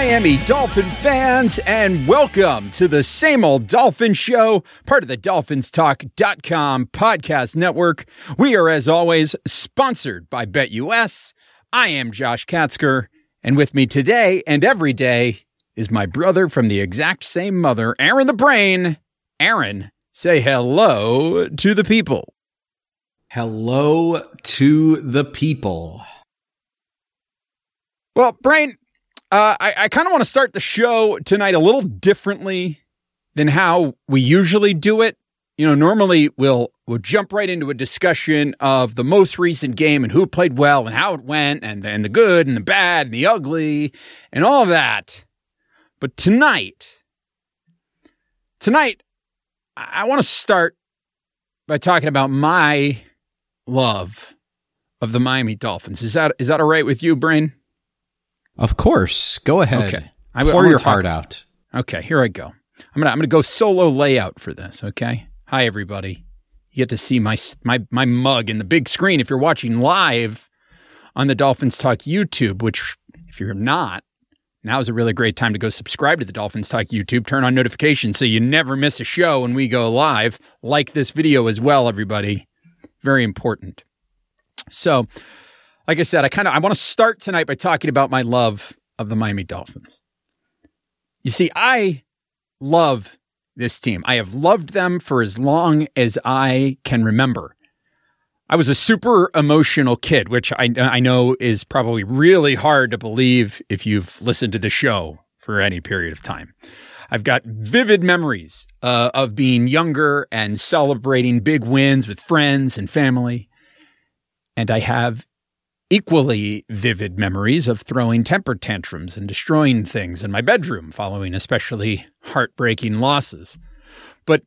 Miami Dolphin fans, and welcome to the same old Dolphin Show, part of the DolphinsTalk.com podcast network. We are, as always, sponsored by BetUS. I am Josh Katzker, and with me today and every day is my brother from the exact same mother, Aaron the Brain. Aaron, say hello to the people. Hello to the people. Well, Brain, uh, I, I kind of want to start the show tonight a little differently than how we usually do it. You know, normally we'll we'll jump right into a discussion of the most recent game and who played well and how it went and and the good and the bad and the ugly and all of that. But tonight, tonight, I, I want to start by talking about my love of the Miami Dolphins. Is that is that all right with you, Brain? Of course. Go ahead. Okay. I- I Pour wanna your talk- heart out. Okay, here I go. I'm gonna I'm gonna go solo layout for this. Okay. Hi everybody. You get to see my my my mug in the big screen if you're watching live on the Dolphins Talk YouTube. Which if you're not, now is a really great time to go subscribe to the Dolphins Talk YouTube. Turn on notifications so you never miss a show when we go live. Like this video as well, everybody. Very important. So, like I said, I kind of I want to start tonight by talking about my love of the Miami Dolphins. You see, I love this team. I have loved them for as long as I can remember. I was a super emotional kid, which I, I know is probably really hard to believe if you've listened to the show for any period of time. I've got vivid memories uh, of being younger and celebrating big wins with friends and family. And I have equally vivid memories of throwing temper tantrums and destroying things in my bedroom following especially heartbreaking losses. But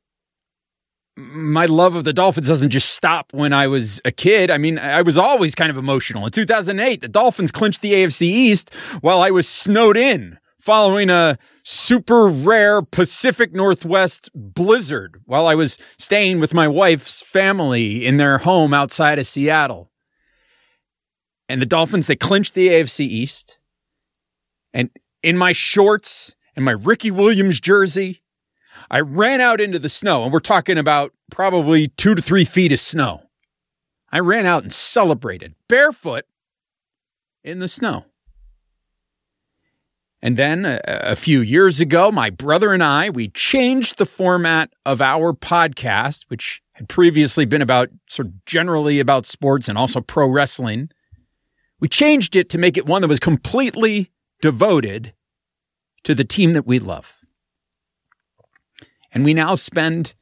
my love of the Dolphins doesn't just stop when I was a kid. I mean, I was always kind of emotional. In 2008, the Dolphins clinched the AFC East while I was snowed in following a super rare Pacific Northwest blizzard while I was staying with my wife's family in their home outside of Seattle and the Dolphins, they clinched the AFC East. And in my shorts and my Ricky Williams jersey, I ran out into the snow, and we're talking about probably two to three feet of snow. I ran out and celebrated barefoot in the snow. And then a, a few years ago, my brother and I, we changed the format of our podcast, which had previously been about sort of generally about sports and also pro wrestling. We changed it to make it one that was completely devoted to the team that we love. And we now spend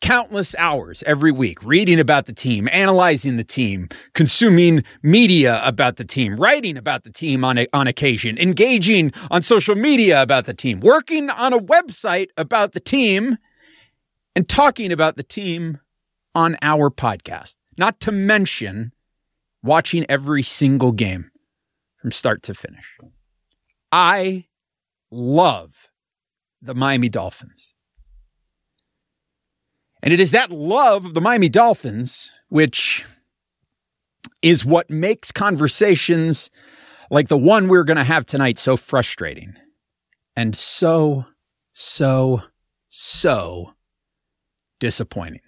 countless hours every week reading about the team, analyzing the team, consuming media about the team, writing about the team on, a, on occasion, engaging on social media about the team, working on a website about the team, and talking about the team on our podcast. Not to mention watching every single game from start to finish. I love the Miami Dolphins. And it is that love of the Miami Dolphins which is what makes conversations like the one we're going to have tonight so frustrating and so, so, so disappointing.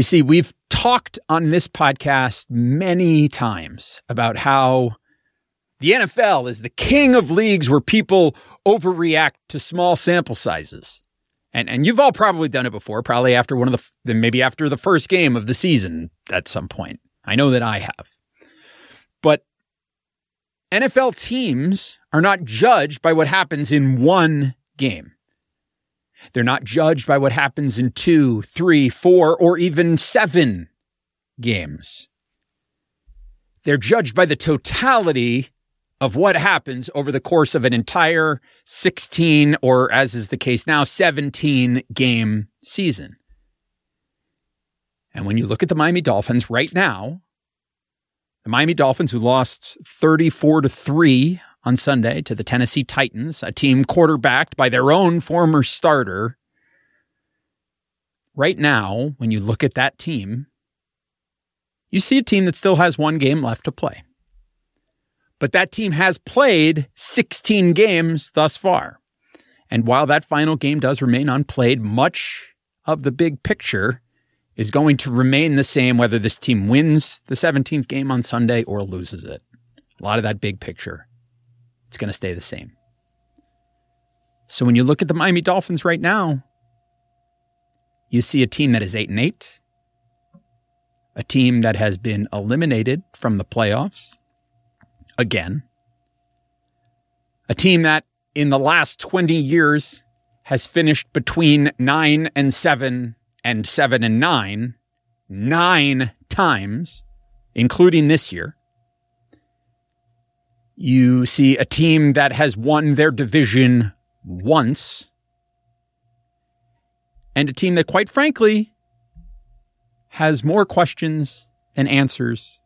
You see, we've talked on this podcast many times about how the NFL is the king of leagues where people overreact to small sample sizes. And, and you've all probably done it before, probably after one of the, maybe after the first game of the season at some point. I know that I have. But NFL teams are not judged by what happens in one game. They're not judged by what happens in two, three, four, or even seven games. They're judged by the totality of what happens over the course of an entire 16 or as is the case now 17 game season. And when you look at the Miami Dolphins right now, the Miami Dolphins who lost 34 to 3 on Sunday to the Tennessee Titans, a team quarterbacked by their own former starter. Right now, when you look at that team, you see a team that still has one game left to play. But that team has played 16 games thus far. And while that final game does remain unplayed, much of the big picture is going to remain the same whether this team wins the 17th game on Sunday or loses it. A lot of that big picture, it's going to stay the same. So when you look at the Miami Dolphins right now, you see a team that is 8 and 8, a team that has been eliminated from the playoffs again, a team that in the last 20 years has finished between 9 and 7 and seven and nine nine times, including this year. You see a team that has won their division once, and a team that, quite frankly, has more questions than answers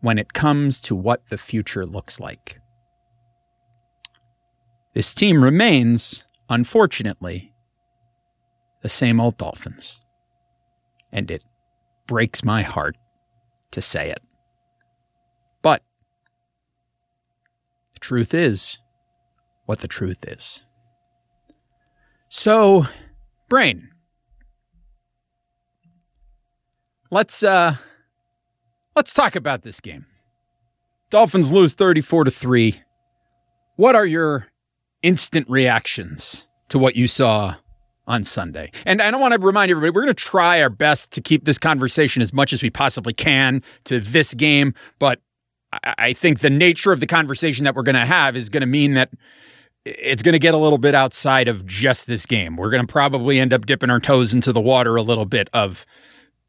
when it comes to what the future looks like. This team remains, unfortunately, the same old Dolphins. And it breaks my heart to say it. But truth is what the truth is. So, brain. Let's uh let's talk about this game. Dolphins lose 34 to 3. What are your instant reactions to what you saw on Sunday. And I don't want to remind everybody, we're going to try our best to keep this conversation as much as we possibly can to this game. But I think the nature of the conversation that we're going to have is going to mean that it's going to get a little bit outside of just this game. We're going to probably end up dipping our toes into the water a little bit of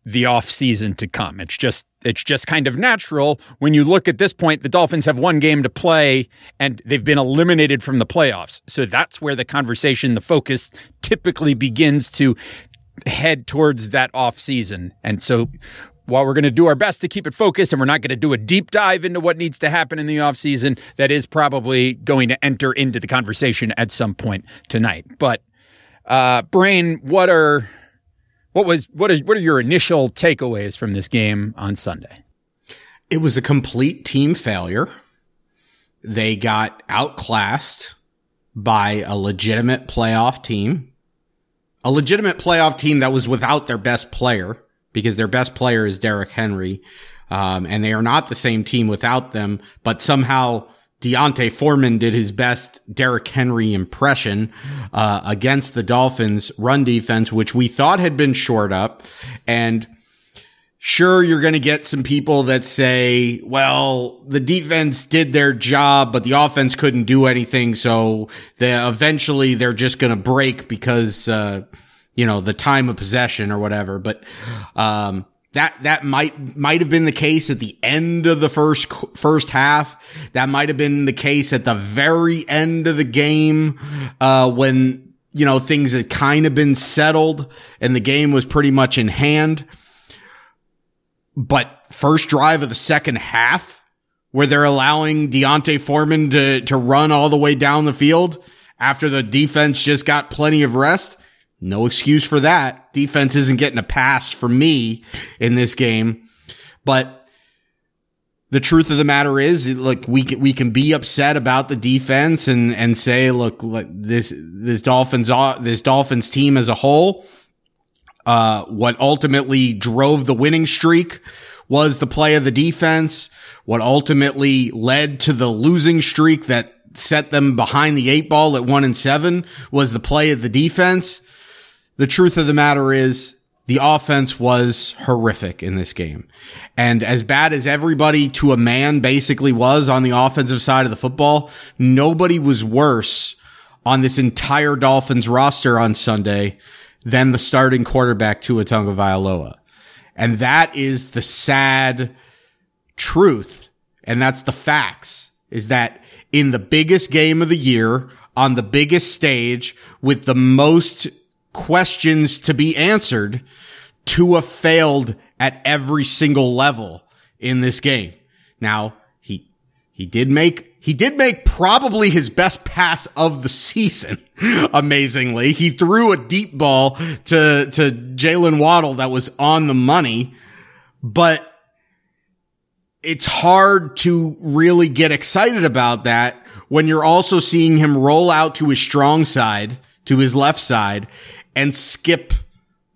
the off season to come. It's just it's just kind of natural when you look at this point the Dolphins have one game to play and they've been eliminated from the playoffs. So that's where the conversation the focus typically begins to head towards that off season. And so while we're going to do our best to keep it focused and we're not going to do a deep dive into what needs to happen in the off season, that is probably going to enter into the conversation at some point tonight. But uh, Brain, what are what was what is what are your initial takeaways from this game on Sunday? It was a complete team failure. They got outclassed by a legitimate playoff team. A legitimate playoff team that was without their best player because their best player is Derrick Henry. Um, and they are not the same team without them, but somehow D'Onta Foreman did his best Derrick Henry impression uh, against the Dolphins run defense, which we thought had been shored up. And sure, you're going to get some people that say, well, the defense did their job, but the offense couldn't do anything. So they, eventually they're just going to break because, uh, you know, the time of possession or whatever. But, um, that, that might, might have been the case at the end of the first, first half. That might have been the case at the very end of the game, uh, when, you know, things had kind of been settled and the game was pretty much in hand. But first drive of the second half, where they're allowing D'Onta Foreman to, to run all the way down the field after the defense just got plenty of rest. No excuse for that. Defense isn't getting a pass for me in this game. But the truth of the matter is, look, we can, we can be upset about the defense and, and say, look, this, this Dolphins, this Dolphins team as a whole, uh, what ultimately drove the winning streak was the play of the defense. What ultimately led to the losing streak that set them behind the eight ball at one and seven was the play of the defense. The truth of the matter is the offense was horrific in this game. And as bad as everybody to a man basically was on the offensive side of the football, nobody was worse on this entire Dolphins roster on Sunday than the starting quarterback Tua Tagovailoa. And that is the sad truth. And that's the facts is that in the biggest game of the year on the biggest stage with the most questions to be answered, Tua failed at every single level in this game. Now, he, he did make, he did make probably his best pass of the season. Amazingly, he threw a deep ball to, to Jaylen Waddle that was on the money, but it's hard to really get excited about that when you're also seeing him roll out to his strong side, to his left side and skip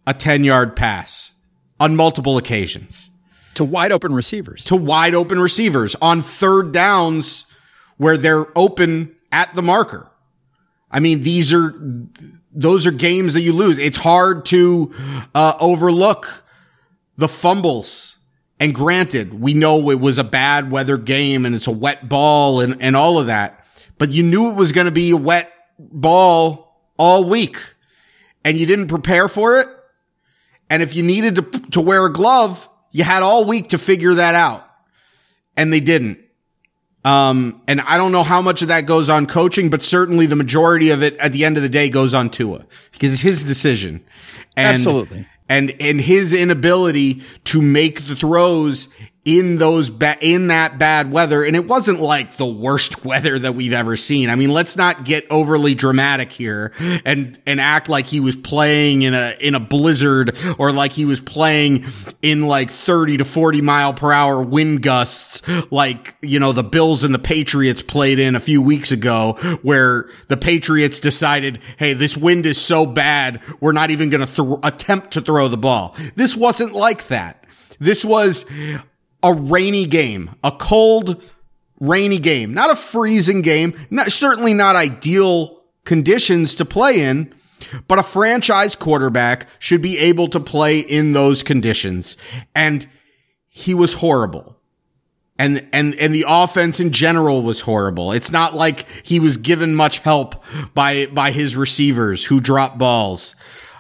a 10 yard pass on multiple occasions to wide open receivers. to wide open receivers on third downs where they're open at the marker. I mean, these are, those are games that you lose. It's hard to uh, overlook the fumbles. And granted, we know it was a bad weather game and it's a wet ball and, and all of that, but you knew it was going to be a wet ball all week and you didn't prepare for it. And if you needed to, to wear a glove, you had all week to figure that out and they didn't. Um, and I don't know how much of that goes on coaching, but certainly the majority of it at the end of the day goes on Tua because it's his decision. And, Absolutely. And, and his inability to make the throws in those ba- in that bad weather. And it wasn't like the worst weather that we've ever seen. I mean, let's not get overly dramatic here and, and act like he was playing in a, in a blizzard or like he was playing in like 30 to 40 mile per hour wind gusts, like, you know, the Bills and the Patriots played in a few weeks ago where the Patriots decided, Hey, this wind is so bad. We're not even going to th- attempt to throw the ball. This wasn't like that. This was a rainy game, a cold, rainy game, not a freezing game, not, certainly not ideal conditions to play in, but a franchise quarterback should be able to play in those conditions. And he was horrible. And, and, and the offense in general was horrible. It's not like he was given much help by, by his receivers who dropped balls.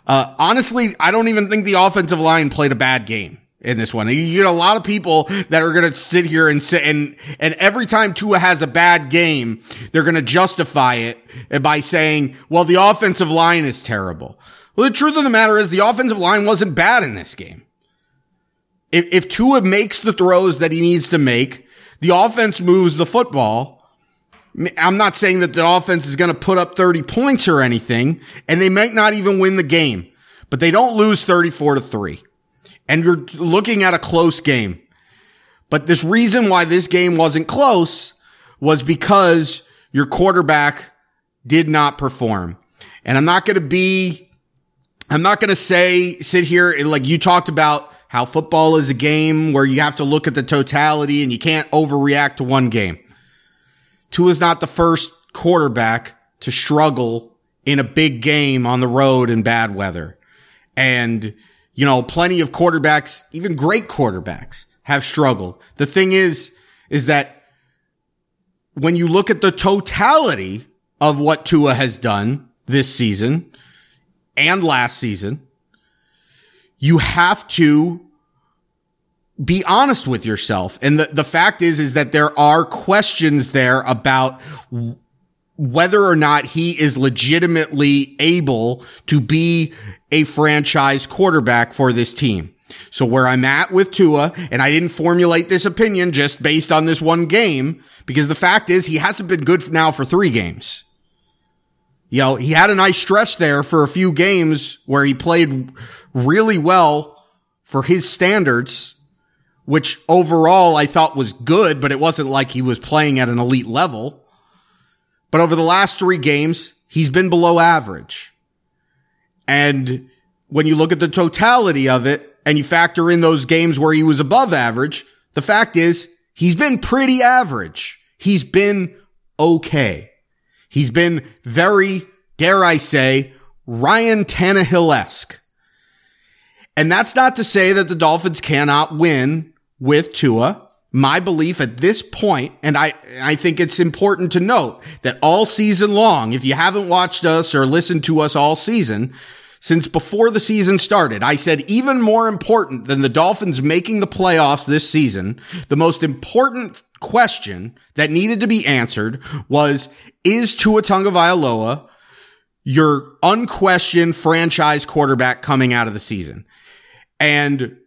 Uh, honestly, I don't even think the offensive line played a bad game in this one. You get a lot of people that are going to sit here and say, and, and every time Tua has a bad game, they're going to justify it by saying, well, the offensive line is terrible. Well, the truth of the matter is the offensive line wasn't bad in this game. If, if Tua makes the throws that he needs to make, the offense moves the football. I'm not saying that the offense is going to put up 30 points or anything, and they might not even win the game, but they don't lose 34 to 3 and you're looking at a close game. But this reason why this game wasn't close was because your quarterback did not perform. And I'm not going to be, I'm not going to say, sit here and like you talked about how football is a game where you have to look at the totality and you can't overreact to one game. Tua is not the first quarterback to struggle in a big game on the road in bad weather. And you know, plenty of quarterbacks, even great quarterbacks have struggled. The thing is, is that when you look at the totality of what Tua has done this season and last season, you have to be honest with yourself. And the, the fact is, is that there are questions there about whether or not he is legitimately able to be a franchise quarterback for this team. So where I'm at with Tua, and I didn't formulate this opinion just based on this one game, because the fact is he hasn't been good now for three games. You know, he had a nice stretch there for a few games where he played really well for his standards, which overall I thought was good, but it wasn't like he was playing at an elite level. But over the last three games, he's been below average. And when you look at the totality of it and you factor in those games where he was above average, the fact is he's been pretty average. He's been okay. He's been very, dare I say, Ryan Tannehill-esque. And that's not to say that the Dolphins cannot win with Tua. My belief at this point, and I, I think it's important to note that all season long, if you haven't watched us or listened to us all season, since before the season started, I said even more important than the Dolphins making the playoffs this season, the most important question that needed to be answered was, is Tua Tagovailoa your unquestioned franchise quarterback coming out of the season? And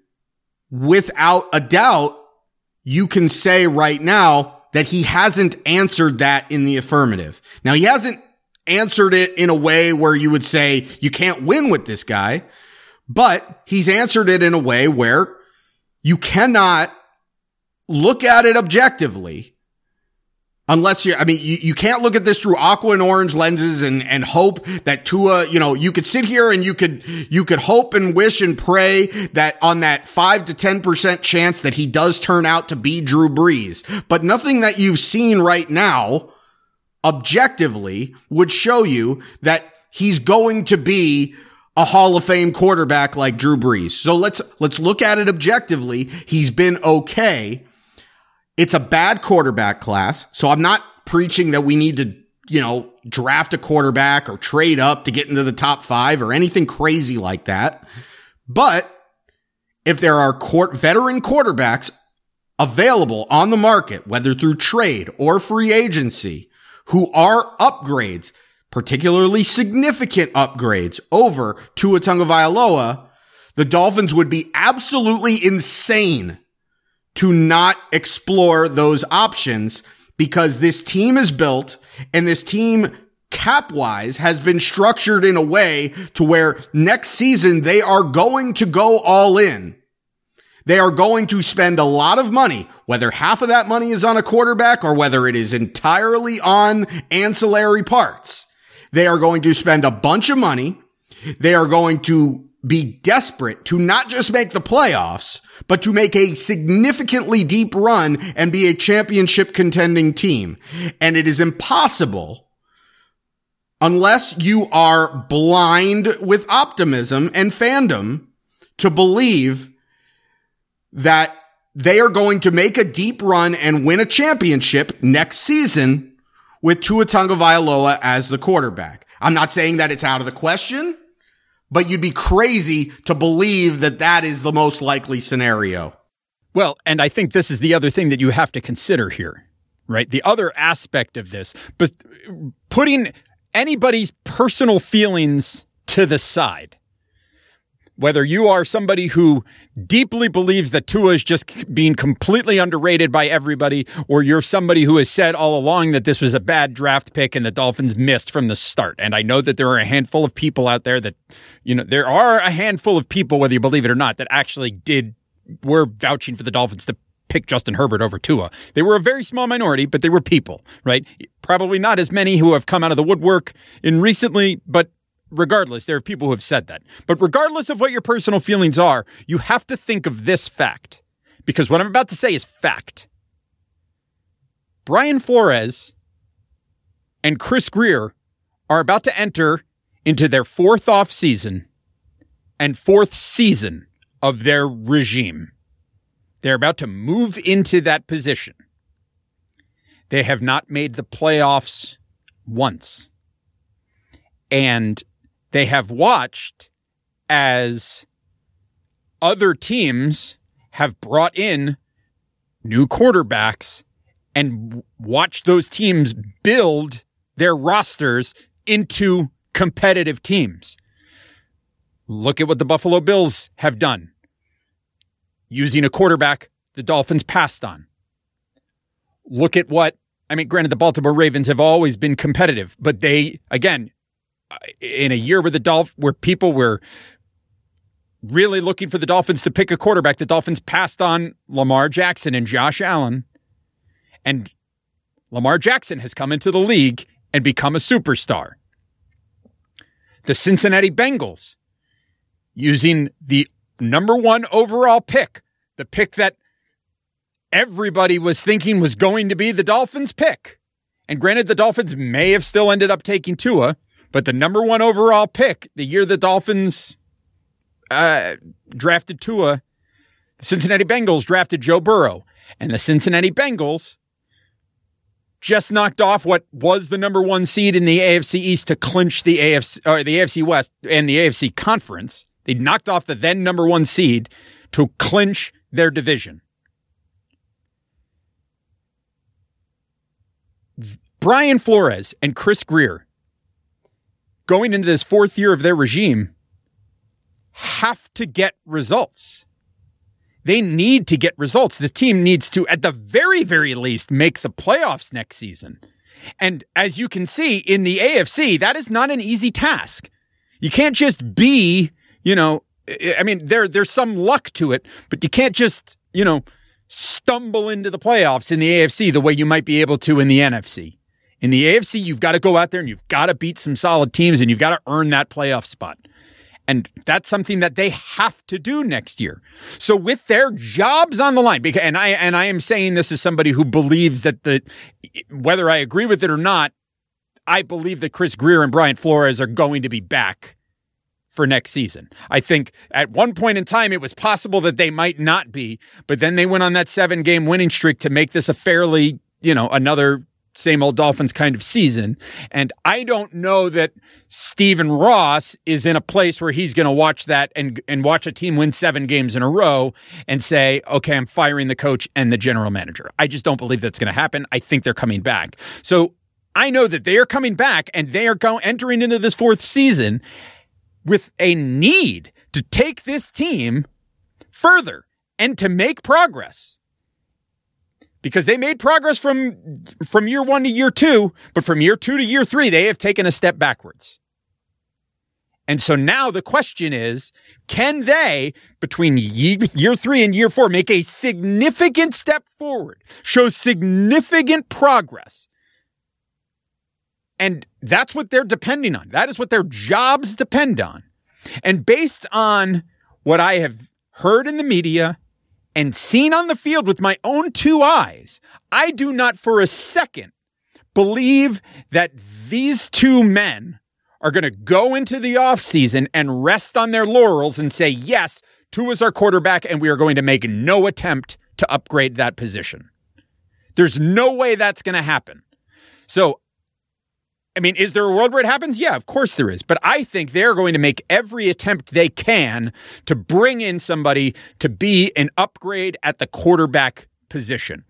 without a doubt, you can say right now that he hasn't answered that in the affirmative. Now he hasn't answered it in a way where you would say you can't win with this guy, but he's answered it in a way where you cannot look at it objectively Unless you, I mean, you, you can't look at this through aqua and orange lenses and, and hope that Tua, you know, you could sit here and you could, you could hope and wish and pray that on that five to 10% chance that he does turn out to be Drew Brees. But nothing that you've seen right now objectively would show you that he's going to be a Hall of Fame quarterback like Drew Brees. So let's, let's look at it objectively. He's been okay. It's a bad quarterback class. So I'm not preaching that we need to, you know, draft a quarterback or trade up to get into the top five or anything crazy like that. But if there are court, veteran quarterbacks available on the market, whether through trade or free agency, who are upgrades, particularly significant upgrades over Tua Tagovailoa, the Dolphins would be absolutely insane to not explore those options because this team is built and this team cap wise has been structured in a way to where next season they are going to go all in. They are going to spend a lot of money, whether half of that money is on a quarterback or whether it is entirely on ancillary parts. They are going to spend a bunch of money. They are going to be desperate to not just make the playoffs, but to make a significantly deep run and be a championship contending team. And it is impossible unless you are blind with optimism and fandom to believe that they are going to make a deep run and win a championship next season with Tua Tagovailoa as the quarterback. I'm not saying that it's out of the question but you'd be crazy to believe that that is the most likely scenario. Well, and I think this is the other thing that you have to consider here, right? The other aspect of this, but putting anybody's personal feelings to the side whether you are somebody who deeply believes that Tua is just being completely underrated by everybody, or you're somebody who has said all along that this was a bad draft pick and the Dolphins missed from the start. And I know that there are a handful of people out there that, you know, there are a handful of people, whether you believe it or not, that actually did, were vouching for the Dolphins to pick Justin Herbert over Tua. They were a very small minority, but they were people, right? Probably not as many who have come out of the woodwork in recently, but regardless, there are people who have said that. But regardless of what your personal feelings are, you have to think of this fact. Because what I'm about to say is fact. Brian Flores and Chris Grier are about to enter into their fourth off season and fourth season of their regime. They're about to move into that position. They have not made the playoffs once. And they have watched as other teams have brought in new quarterbacks and watched those teams build their rosters into competitive teams. Look at what the Buffalo Bills have done using a quarterback the Dolphins passed on. Look at what, I mean, granted, the Baltimore Ravens have always been competitive, but they, again, in a year where the Dolph where people were really looking for the Dolphins to pick a quarterback, the Dolphins passed on Lamar Jackson and Josh Allen. And Lamar Jackson has come into the league and become a superstar. The Cincinnati Bengals, using the number one overall pick, the pick that everybody was thinking was going to be the Dolphins' pick. And granted, the Dolphins may have still ended up taking Tua, but the number one overall pick, the year the Dolphins uh, drafted Tua. The Cincinnati Bengals drafted Joe Burrow. And the Cincinnati Bengals just knocked off what was the number one seed in the AFC East to clinch the AFC or the AFC West and the AFC conference. They knocked off the then number one seed to clinch their division. Brian Flores and Chris Grier going into this fourth year of their regime have to get results. They need to get results. The team needs to, at the very, very least, make the playoffs next season. And as you can see in the AFC, that is not an easy task. You can't just be, you know, I mean, there, there's some luck to it, but you can't just, you know, stumble into the playoffs in the AFC the way you might be able to in the NFC. In the AFC, you've got to go out there and you've got to beat some solid teams and you've got to earn that playoff spot. And that's something that they have to do next year. So with their jobs on the line, because, and I, and I am saying this as somebody who believes that the, whether I agree with it or not, I believe that Chris Grier and Brian Flores are going to be back for next season. I think at one point in time it was possible that they might not be, but then they went on that seven game winning streak to make this a fairly, you know, another same old Dolphins kind of season. And I don't know that Stephen Ross is in a place where he's going to watch that and, and watch a team win seven games in a row and say, okay, I'm firing the coach and the general manager. I just don't believe that's going to happen. I think they're coming back. So I know that they are coming back and they are going entering into this fourth season with a need to take this team further and to make progress because they made progress from from year 1 to year 2, but from year 2 to year 3 they have taken a step backwards. And so now the question is, can they between year 3 and year 4 make a significant step forward, show significant progress? And that's what they're depending on. That is what their jobs depend on. And based on what I have heard in the media and seen on the field with my own Tua eyes, I do not for a second believe that these two men are going to go into the offseason and rest on their laurels and say, yes, two is our quarterback, and we are going to make no attempt to upgrade that position. There's no way that's going to happen. So I mean, is there a world where it happens? Yeah, of course there is. But I think they're going to make every attempt they can to bring in somebody to be an upgrade at the quarterback position.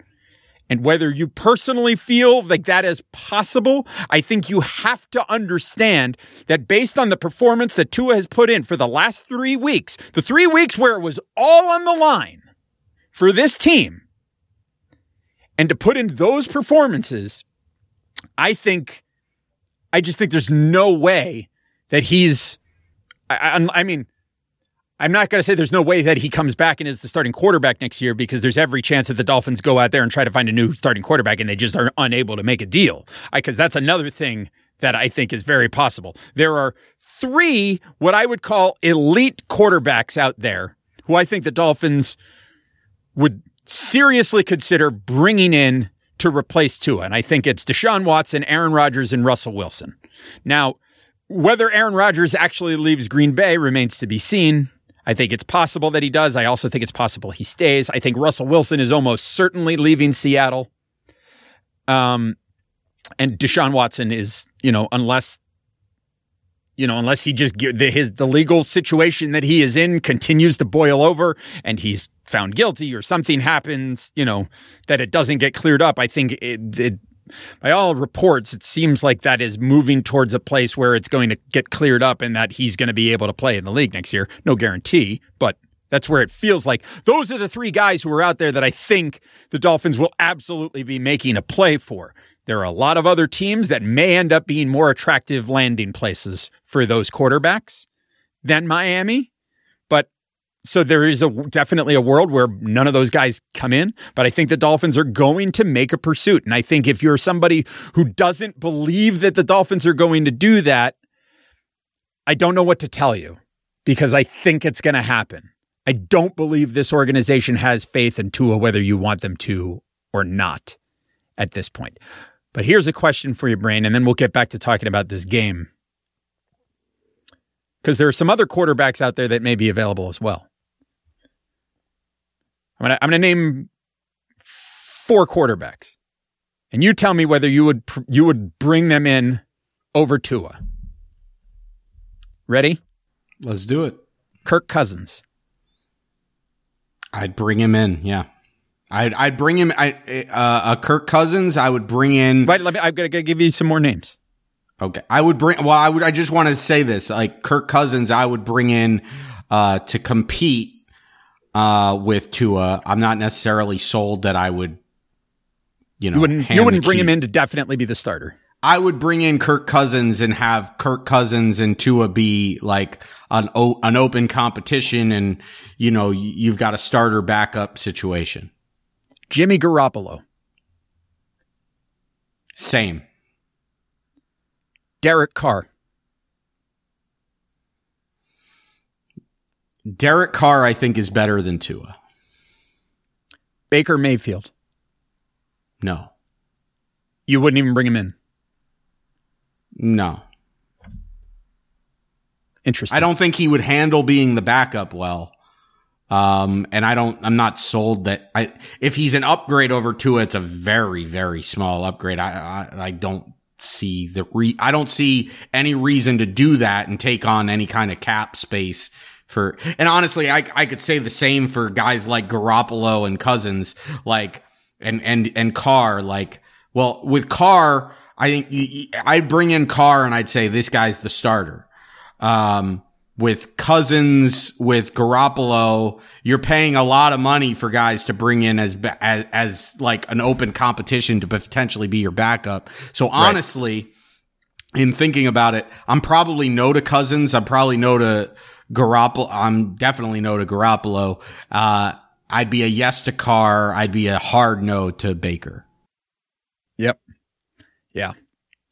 And whether you personally feel like that is possible, I think you have to understand that based on the performance that Tua has put in for the last three weeks, the three weeks where it was all on the line for this team, and to put in those performances, I think I just think there's no way that he's. I, I, I mean, I'm not going to say there's no way that he comes back and is the starting quarterback next year because there's every chance that the Dolphins go out there and try to find a new starting quarterback and they just are unable to make a deal. Because that's another thing that I think is very possible. There are three what I would call elite quarterbacks out there who I think the Dolphins would seriously consider bringing in to replace Tua. And I think it's Deshaun Watson, Aaron Rodgers, and Russell Wilson. Now, whether Aaron Rodgers actually leaves Green Bay remains to be seen. I think it's possible that he does. I also think it's possible he stays. I think Russell Wilson is almost certainly leaving Seattle. Um, and Deshaun Watson is, you know, unless you know, unless he just the, his the legal situation that he is in continues to boil over and he's found guilty or something happens, you know, that it doesn't get cleared up. I think it, it by all reports, it seems like that is moving towards a place where it's going to get cleared up and that he's going to be able to play in the league next year. No guarantee, but that's where it feels like those are the three guys who are out there that I think the Dolphins will absolutely be making a play for. There are a lot of other teams that may end up being more attractive landing places for those quarterbacks than Miami. But so there is a definitely a world where none of those guys come in, but I think the Dolphins are going to make a pursuit. And I think if you're somebody who doesn't believe that the Dolphins are going to do that, I don't know what to tell you because I think it's going to happen. I don't believe this organization has faith in Tua, whether you want them to or not at this point. But here's a question for your brain, and then we'll get back to talking about this game. because there are some other quarterbacks out there that may be available as well. I'm gonna I'm gonna name four quarterbacks, and you tell me whether you would pr- you would bring them in over Tua. Ready? Let's do it. Kirk Cousins, I'd bring him in. Yeah. I'd, I'd bring him, I, uh, uh, Kirk Cousins. I would bring in. Right, let me. I'm gonna, gonna give you some more names. Okay. I would bring, well, I would, I just want to say this, like Kirk Cousins, I would bring in, uh, to compete, uh, with Tua. I'm not necessarily sold that I would, you know, You wouldn't. You wouldn't bring key- him in to definitely be the starter. I would bring in Kirk Cousins and have Kirk Cousins and Tua be like an o- an open competition, and you know you've got a starter backup situation. Jimmy Garoppolo, Same. Derek Carr, Derek Carr, I think, is better than Tua. Baker Mayfield. No, You wouldn't even bring him in. no, Interesting. I don't think he would handle being the backup well. Um, and I don't, I'm not sold that I, if he's an upgrade over Tua, it's a very, very small upgrade. I, I, I don't see the re, I don't see any reason to do that and take on any kind of cap space for, and honestly, I, I could say the same for guys like Garoppolo and Cousins, like, and, and, and Carr, like, well, with Carr, I think I'd bring in Carr and I'd say this guy's the starter. Um, with Cousins, with Garoppolo, you're paying a lot of money for guys to bring in as as, as like an open competition to potentially be your backup. So honestly, in thinking about it, I'm probably no to Cousins. I'm probably no to Garoppolo. I'm definitely no to Garoppolo. Uh, I'd be a yes to Carr. I'd be a hard no to Baker. Yep. Yeah.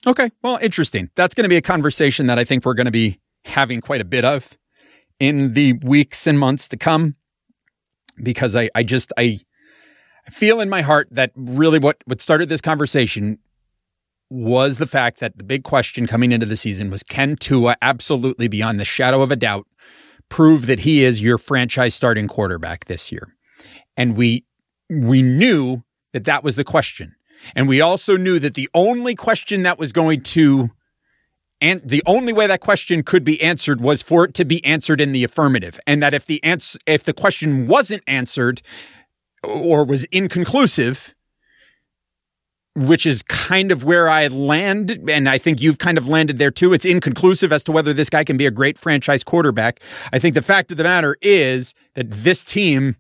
Okay. Well, interesting. That's going to be a conversation that I think we're going to be having quite a bit of in the weeks and months to come because I, I just, I feel in my heart that really what, what started this conversation was the fact that the big question coming into the season was can Tua absolutely beyond the shadow of a doubt prove that he is your franchise starting quarterback this year? And we, we knew that that was the question. And we also knew that the only question that was going to and the only way that question could be answered was for it to be answered in the affirmative. And that if the answer if the question wasn't answered or was inconclusive, which is kind of where I land, and I think you've kind of landed there too. It's inconclusive as to whether this guy can be a great franchise quarterback. I think the fact of the matter is that this team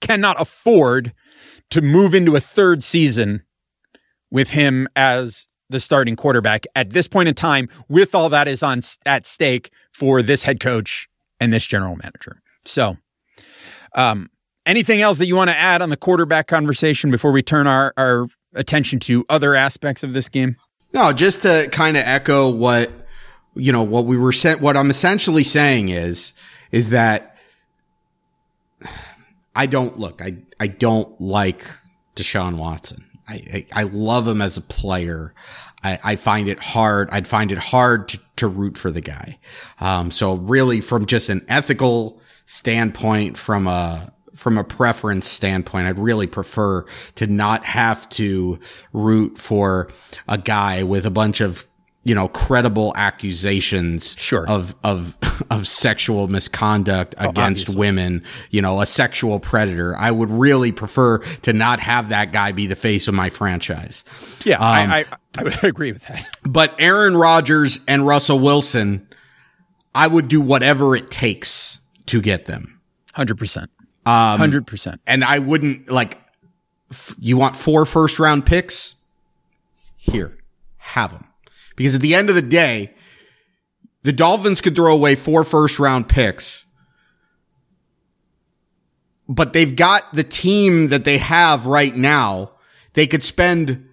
cannot afford to move into a third season with him as the starting quarterback at this point in time with all that is on at stake for this head coach and this general manager. So, um, anything else that you want to add on the quarterback conversation before we turn our, our attention to other aspects of this game? No, just to kind of echo what you know what we were sent. What I'm essentially saying is is that I don't look. I I don't like Deshaun Watson. I I, love him as a player. I, I find it hard. I'd find it hard to, to root for the guy. Um, so really, from just an ethical standpoint, from a from a preference standpoint, I'd really prefer to not have to root for a guy with a bunch of you know credible accusations Sure. of of of sexual misconduct against obviously. women, you know, a sexual predator. I would really prefer to not have that guy be the face of my franchise. Yeah, Um, I, I, I would agree with that. But Aaron Rodgers and Russell Wilson, I would do whatever it takes to get them. 100%. Um, 100%. and I wouldn't like. F- you want four first round picks? Here, have them. Because at the end of the day, the Dolphins could throw away four first round picks, but they've got the team that they have right now. They could spend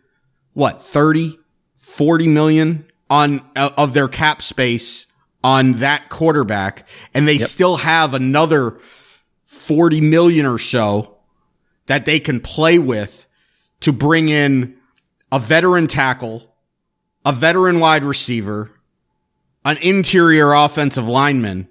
what 30, 40 million on uh, of their cap space on that quarterback, and they still have another 40 million or so that they can play with to bring in a veteran tackle, a veteran wide receiver, an interior offensive lineman,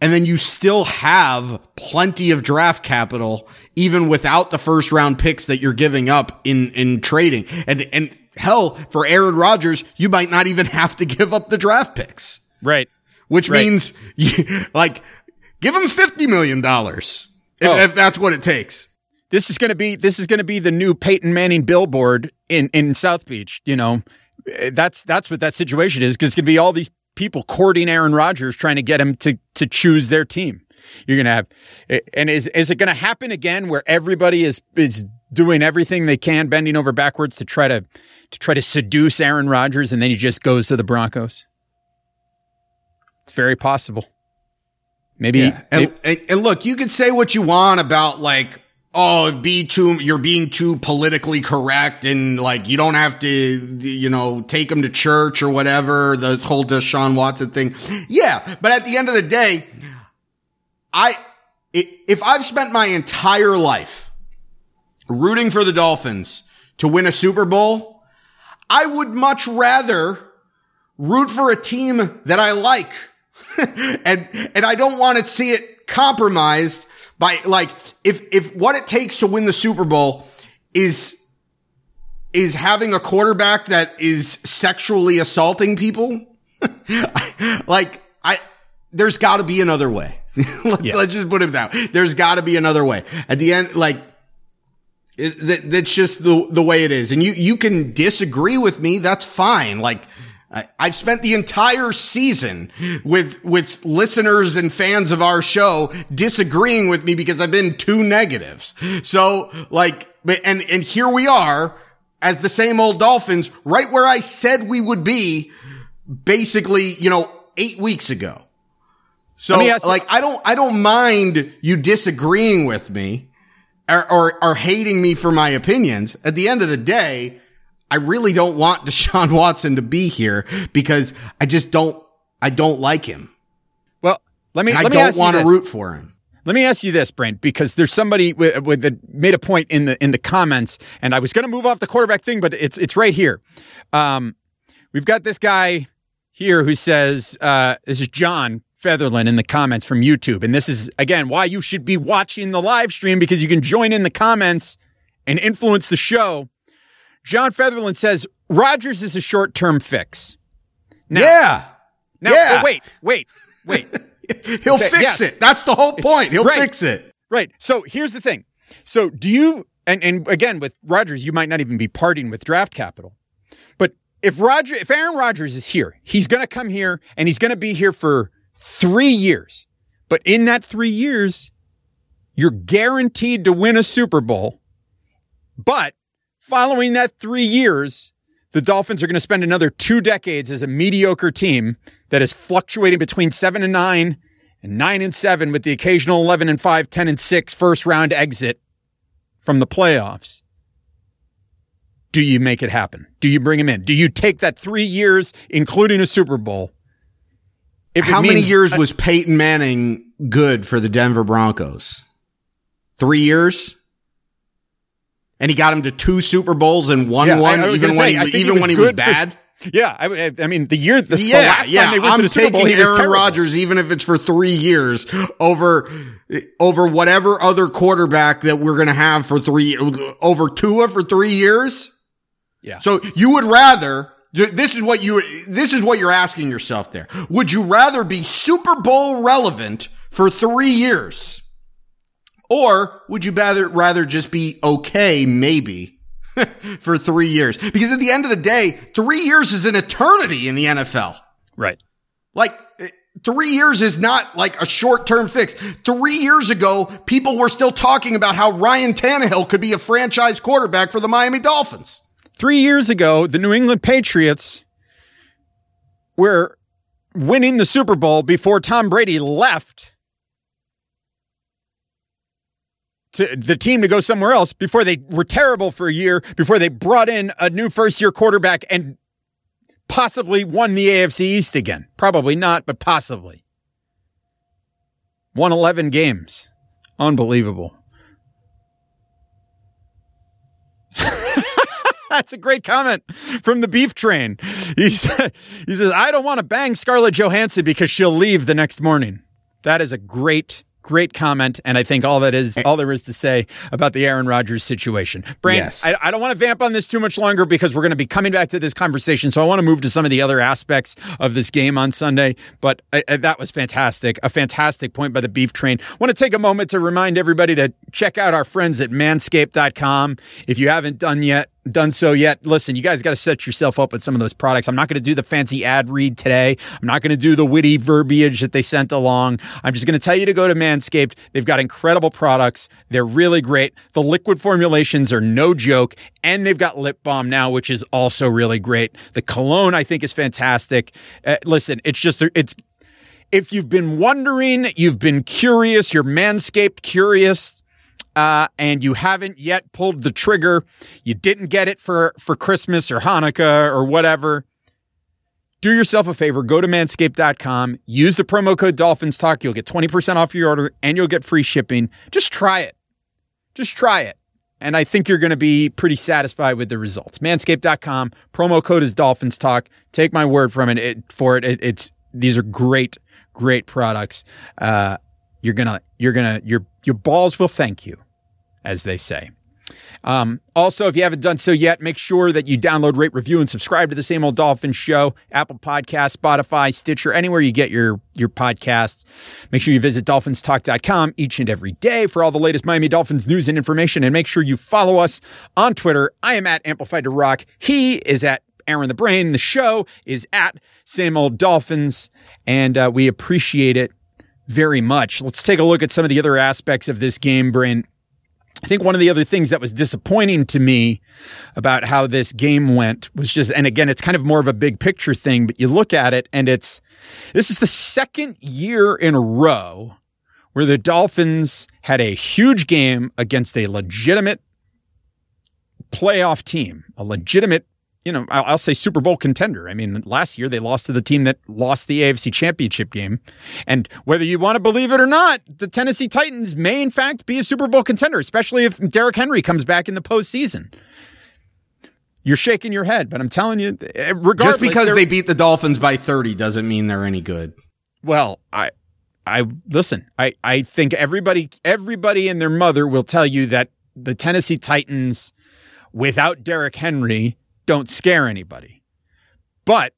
and then you still have plenty of draft capital, even without the first round picks that you're giving up in, in trading. And, and hell, for Aaron Rodgers, you might not even have to give up the draft picks, Right. which Right. means you, like, give him $50 million if, Oh. if that's what it takes. This is going to be this is going to be the new Peyton Manning billboard in in South Beach. You know, that's that's what that situation is because it's going to be all these people courting Aaron Rodgers, trying to get him to to choose their team. You're going to have, eh, and is is it going to happen again where everybody is is doing everything they can, bending over backwards to try to to try to seduce Aaron Rodgers, and then he just goes to the Broncos? It's very possible. Maybe, Yeah. And, maybe- and, and look, you can say what you want about like, oh, be too, you're being too politically correct and like you don't have to, you know, take them to church or whatever, the whole Deshaun Watson thing. Yeah. But at the end of the day, I, if I've spent my entire life rooting for the Dolphins to win a Super Bowl, I would much rather root for a team that I like. and and I don't want to see it compromised by like if if what it takes to win the Super Bowl is is having a quarterback that is sexually assaulting people like I there's got to be another way. Let's, let's just put it that way. there's got to be another way. At the end like it, that, that's just the the way it is. And you you can disagree with me that's fine. Like I, I've spent the entire season with with listeners and fans of our show disagreeing with me because I've been too negatives. So like, and and here we are as the same old Dolphins, right where I said we would be, basically, you know, eight weeks ago. So like, I don't I don't mind you disagreeing with me or, or or hating me for my opinions. At the end of the day. I really don't want Deshaun Watson to be here because I just don't, I don't like him. well, let me And I let me don't want to root for him. Let me ask you this, Brent, because there's somebody with, with that made a point in the in the comments, and I was going to move off the quarterback thing, but it's it's right here. Um, we've got this guy here who says uh, this is John Featherland in the comments from YouTube, and this is again why you should be watching the live stream because you can join in the comments and influence the show. John Featherland says Rodgers is a short term fix. Now, yeah. now oh, yeah. oh, wait, wait, wait. He'll Okay, fix it. That's the whole point. He'll Right. fix it. Right. So here's the thing. So do you and and again with Rodgers, you might not even be parting with draft capital. But if Roger if Aaron Rodgers is here, he's gonna come here and he's gonna be here for three years. But in that three years, you're guaranteed to win a Super Bowl. But following that three years, the Dolphins are going to spend another two decades as a mediocre team that is fluctuating between seven and nine and nine and seven with the occasional 11 and five, 10 and six first round exit from the playoffs. Do you make it happen? Do you bring him in? Do you take that three years, including a Super Bowl? How many years was Peyton Manning good for the Denver Broncos? Three years? And he got him to two Super Bowls and won Yeah, one, I was even when say, he, he even was when he was good for- bad. Yeah, I, I mean the year the, the yeah, last yeah. time they went I'm to the Super Bowl, taking he was Aaron terrible. Rodgers, even if it's for three years, over over whatever other quarterback that we're going to have for three over Tua for three years. Yeah. So you would rather this is what you this is what you're asking yourself there. Would you rather be Super Bowl relevant for three years, or would you rather rather just be okay maybe? for three years. Because at the end of the day, three years is an eternity in the NFL. Right. Like, eh, three years is not like a short term fix. Three years ago, people were still talking about how Ryan Tannehill could be a franchise quarterback for the Miami Dolphins. Three years ago, the New England Patriots were winning the Super Bowl before Tom Brady left to the team to go somewhere else before they were terrible for a year, before they brought in a new first year quarterback and possibly won the AFC East again. Probably not, but possibly. Won 11 games. Unbelievable. That's a great comment from the beef train. He, said, he says, I don't want to bang Scarlett Johansson because she'll leave the next morning. That is a great, great comment. And I think all that is, eh. all there is to say about the Aaron Rodgers situation. Brandon, Yes. I, I don't want to vamp on this too much longer because we're going to be coming back to this conversation. So I want to move to some of the other aspects of this game on Sunday. But I, I- that was fantastic. A fantastic point by the beef train. want to take a moment to remind everybody to check out our friends at manscaped.com. If you haven't done yet, done so yet, listen, you guys got to set yourself up with some of those products. I'm not going to do the fancy ad read today. I'm not going to do the witty verbiage that they sent along. I'm just going to tell you to go to Manscaped. They've got incredible products. They're really great. The liquid formulations are no joke. And they've got lip balm now, which is also really great. The cologne, I think, is fantastic. Uh, listen, it's just, it's, if you've been wondering, you've been curious, you're Manscaped curious, uh, and you haven't yet pulled the trigger, you didn't get it for, for Christmas or Hanukkah or whatever, do yourself a favor. Go to manscaped.com, use the promo code Dolphins Talk. You'll get 20% off your order and you'll get free shipping. Just try it. Just try it. And I think you're going to be pretty satisfied with the results. Manscaped.com, promo code is Dolphins Talk. Take my word from it, it for it. it. It's these are great, great products. Uh, you're gonna, you're gonna, your your balls will thank you, as they say. Um, also, if you haven't done so yet, make sure that you download, rate, review, and subscribe to the Same Old Dolphins Show, Apple Podcast, Spotify, Stitcher, anywhere you get your your podcasts. Make sure you visit dolphinstalk.com each and every day for all the latest Miami Dolphins news and information. And make sure you follow us on Twitter. I am at Amplified to Rock. He is at Aaron the Brain. The show is at Same Old Dolphins, and uh, we appreciate it very much. Let's take a look at some of the other aspects of this game, Brain. I think one of the other things that was disappointing to me about how this game went was just, and again, it's kind of more of a big picture thing, but you look at it and it's, this is the second year in a row where the Dolphins had a huge game against a legitimate playoff team, a legitimate, you know, I'll, I'll say Super Bowl contender. I mean, last year they lost to the team that lost the AFC Championship game. And whether you want to believe it or not, the Tennessee Titans may, in fact, be a Super Bowl contender, especially if Derrick Henry comes back in the postseason. You're shaking your head, but I'm telling you, regardless, Just because they beat the Dolphins by 30 doesn't mean they're any good. Well, I I listen, I I think everybody everybody and their mother will tell you that the Tennessee Titans without Derrick Henry don't scare anybody. But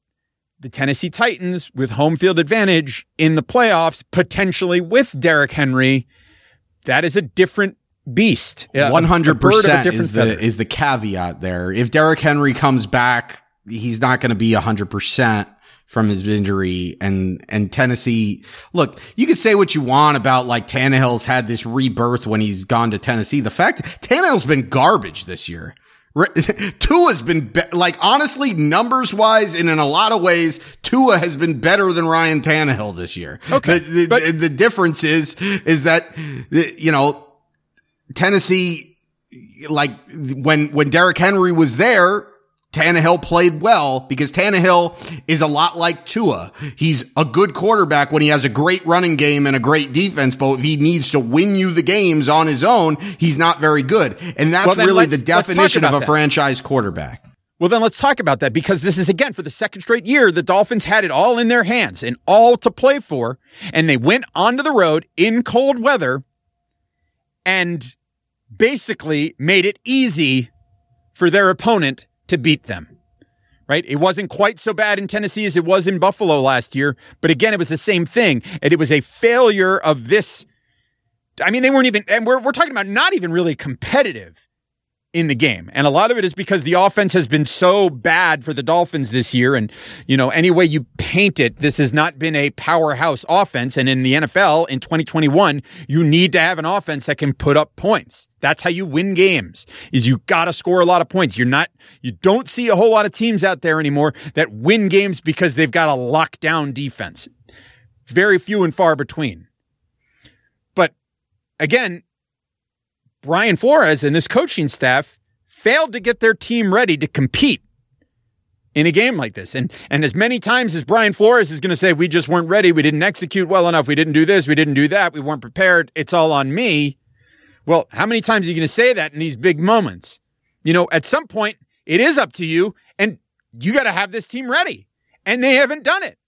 the Tennessee Titans with home field advantage in the playoffs, potentially with Derrick Henry, that is a different beast. One hundred bird of a percent is the feather. is the caveat there. If Derrick Henry comes back, he's not going to be hundred percent from his injury. And and Tennessee, look, you can say what you want about like Tannehill's had this rebirth when he's gone to Tennessee. The fact Tannehill's been garbage this year. Tua's been be- like honestly numbers wise and in a lot of ways Tua has been better than Ryan Tannehill this year. Okay, the, the, but- the difference is is that you know Tennessee, like when when Derrick Henry was there, Tannehill played well because Tannehill is a lot like Tua. He's a good quarterback when he has a great running game and a great defense, but if he needs to win you the games on his own, he's not very good. And that's Well, really the definition of a that. franchise quarterback. Well, then let's talk about that because this is again for the second straight year. The Dolphins had it all in their hands and all to play for. And they went onto the road in cold weather and basically made it easy for their opponent to beat them. Right? It wasn't quite so bad in Tennessee as it was in Buffalo last year. But again, it was the same thing. And it was a failure of this. I mean, they weren't even, and we're, we're talking about not even really competitive in the game. And a lot of it is because the offense has been so bad for the Dolphins this year. And, you know, any way you paint it, this has not been a powerhouse offense. And in the NFL in 2021, you need to have an offense that can put up points. That's how you win games is you got to score a lot of points. You're not, you don't see a whole lot of teams out there anymore that win games because they've got a lockdown defense. Very few and far between. But again, Brian Flores and this coaching staff failed to get their team ready to compete in a game like this. And and as many times as Brian Flores is going to say we just weren't ready, we didn't execute well enough, we didn't do this, we didn't do that, we weren't prepared, it's all on me. Well, how many times are you going to say that in these big moments? You know, at some point it is up to you, and you got to have this team ready. And they haven't done it.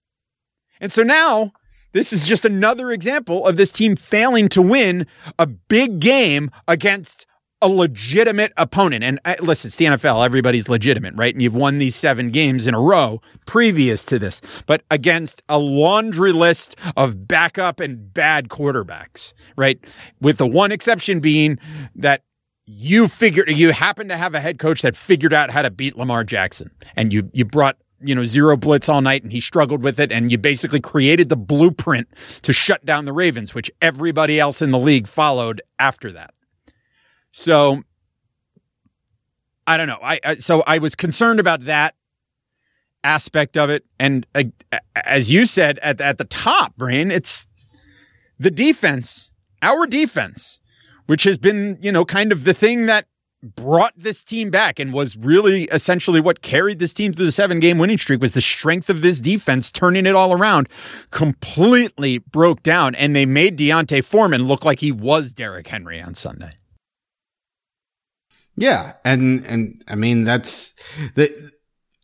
And so now this is just another example of this team failing to win a big game against a legitimate opponent. And uh, listen, it's the NFL. Everybody's legitimate, right? And you've won these seven games in a row previous to this, but against a laundry list of backup and bad quarterbacks, right? With the one exception being that you figured, you happen to have a head coach that figured out how to beat Lamar Jackson and you, you brought you know, zero blitz all night and he struggled with it. And you basically created the blueprint to shut down the Ravens, which everybody else in the league followed after that. So I don't know. I, I so I was concerned about that aspect of it. And uh, as you said at, at the top, Brain, it's the defense, our defense, which has been, you know, kind of the thing that brought this team back and was really essentially what carried this team to the seven game winning streak was the strength of this defense turning it all around completely broke down and they made D'Onta Foreman look like he was Derrick Henry on Sunday. Yeah, and and I mean that's the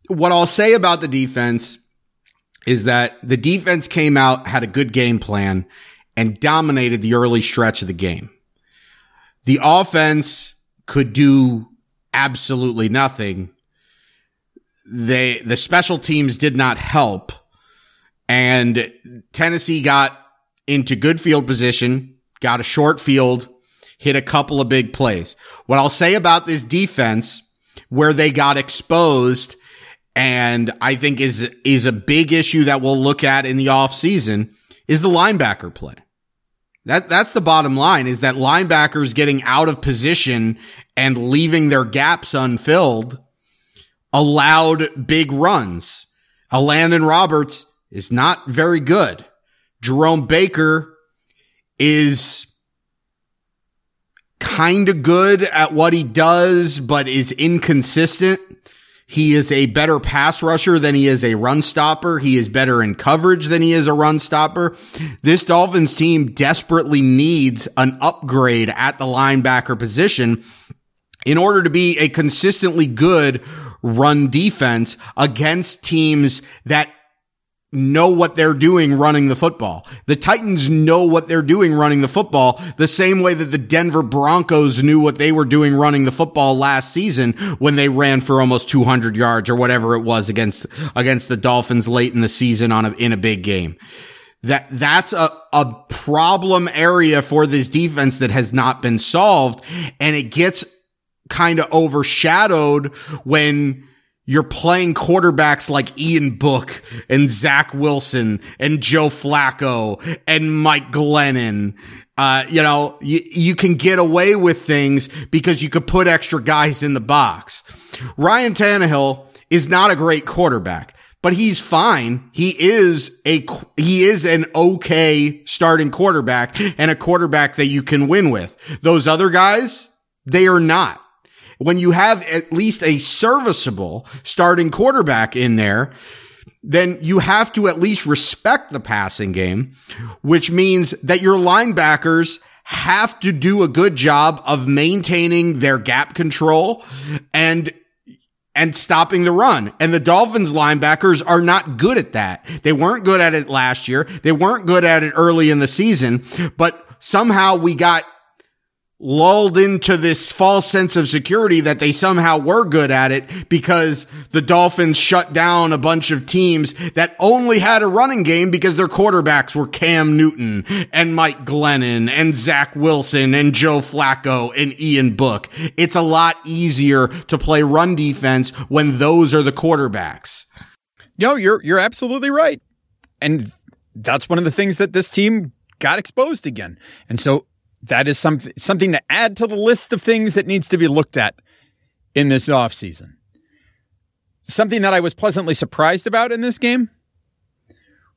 what I'll say about the defense is that the defense came out had a good game plan and dominated the early stretch of the game. The offense could do absolutely nothing. They the special teams did not help and Tennessee got into good field position, got a short field hit a couple of big plays. What I'll say about this defense where they got exposed and I think is, is a big issue that we'll look at in the offseason is the linebacker play. That, that's the bottom line is that linebackers getting out of position and leaving their gaps unfilled allowed big runs. Elandon Roberts is not very good. Jerome Baker is kind of good at what he does, but is inconsistent. He is a better pass rusher than he is a run stopper. He is better in coverage than he is a run stopper. This Dolphins team desperately needs an upgrade at the linebacker position in order to be a consistently good run defense against teams that know what they're doing running the football. The Titans know what they're doing running the football the same way that the Denver Broncos knew what they were doing running the football last season when they ran for almost 200 yards or whatever it was against against the Dolphins late in the season on a, in a big game. That that's a a problem area for this defense that has not been solved and it gets kind of overshadowed when you're playing quarterbacks like Ian Book and Zach Wilson and Joe Flacco and Mike Glennon. Uh, you know, you, you can get away with things because you could put extra guys in the box. Ryan Tannehill is not a great quarterback, but he's fine. He is a, he is an okay starting quarterback and a quarterback that you can win with. Those other guys, they are not when you have at least a serviceable starting quarterback in there, then you have to at least respect the passing game, which means that your linebackers have to do a good job of maintaining their gap control and and stopping the run. And the Dolphins linebackers are not good at that. They weren't good at it last year. They weren't good at it early in the season, but somehow we got lulled into this false sense of security that they somehow were good at it because the Dolphins shut down a bunch of teams that only had a running game because their quarterbacks were Cam Newton and Mike Glennon and Zach Wilson and Joe Flacco and Ian Book. It's a lot easier to play run defense when those are the quarterbacks. No, you're you're absolutely right. And that's one of the things that this team got exposed again. And so that is something something to add to the list of things that needs to be looked at in this offseason. Something that I was pleasantly surprised about in this game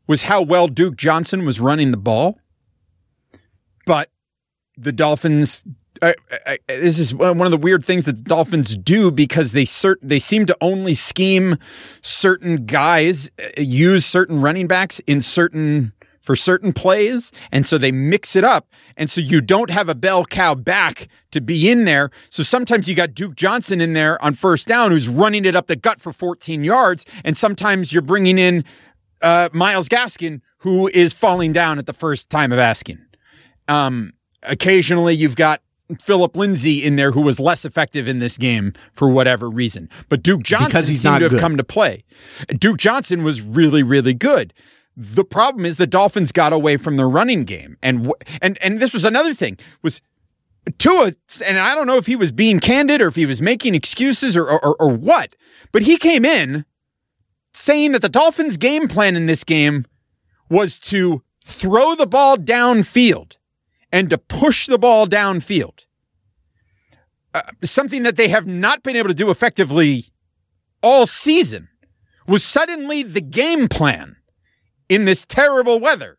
was how well Duke Johnson was running the ball. But the Dolphins I, I, this is one of the weird things that the Dolphins do because they cert, they seem to only scheme certain guys, uh, use certain running backs in certain for certain plays. And so they mix it up. And so you don't have a bell cow back to be in there. So sometimes you got Duke Johnson in there on first down who's running it up the gut for 14 yards. And sometimes you're bringing in uh, Myles Gaskin who is falling down at the first time of asking. Um, occasionally you've got Philip Lindsay in there who was less effective in this game for whatever reason. But Duke Johnson Because he's seemed to have good. come to play. Duke Johnson was really, really good. The problem is the Dolphins got away from the running game, and and and this was another thing was Tua, and I don't know if he was being candid or if he was making excuses or or, or what, but he came in saying that the Dolphins' game plan in this game was to throw the ball downfield and to push the ball downfield. Uh, something that they have not been able to do effectively all season was suddenly the game plan in this terrible weather.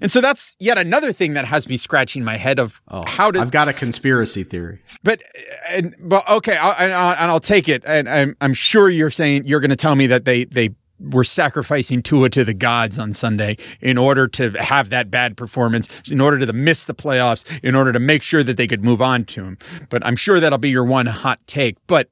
And so that's yet another thing that has me scratching my head of oh, how did I've got a conspiracy theory. but and but okay, I'll, and, I'll, and I'll take it. And I'm I'm sure you're saying you're going to tell me that they they were sacrificing Tua to the gods on Sunday in order to have that bad performance, in order to miss the playoffs, in order to make sure that they could move on to him. But I'm sure that'll be your one hot take. But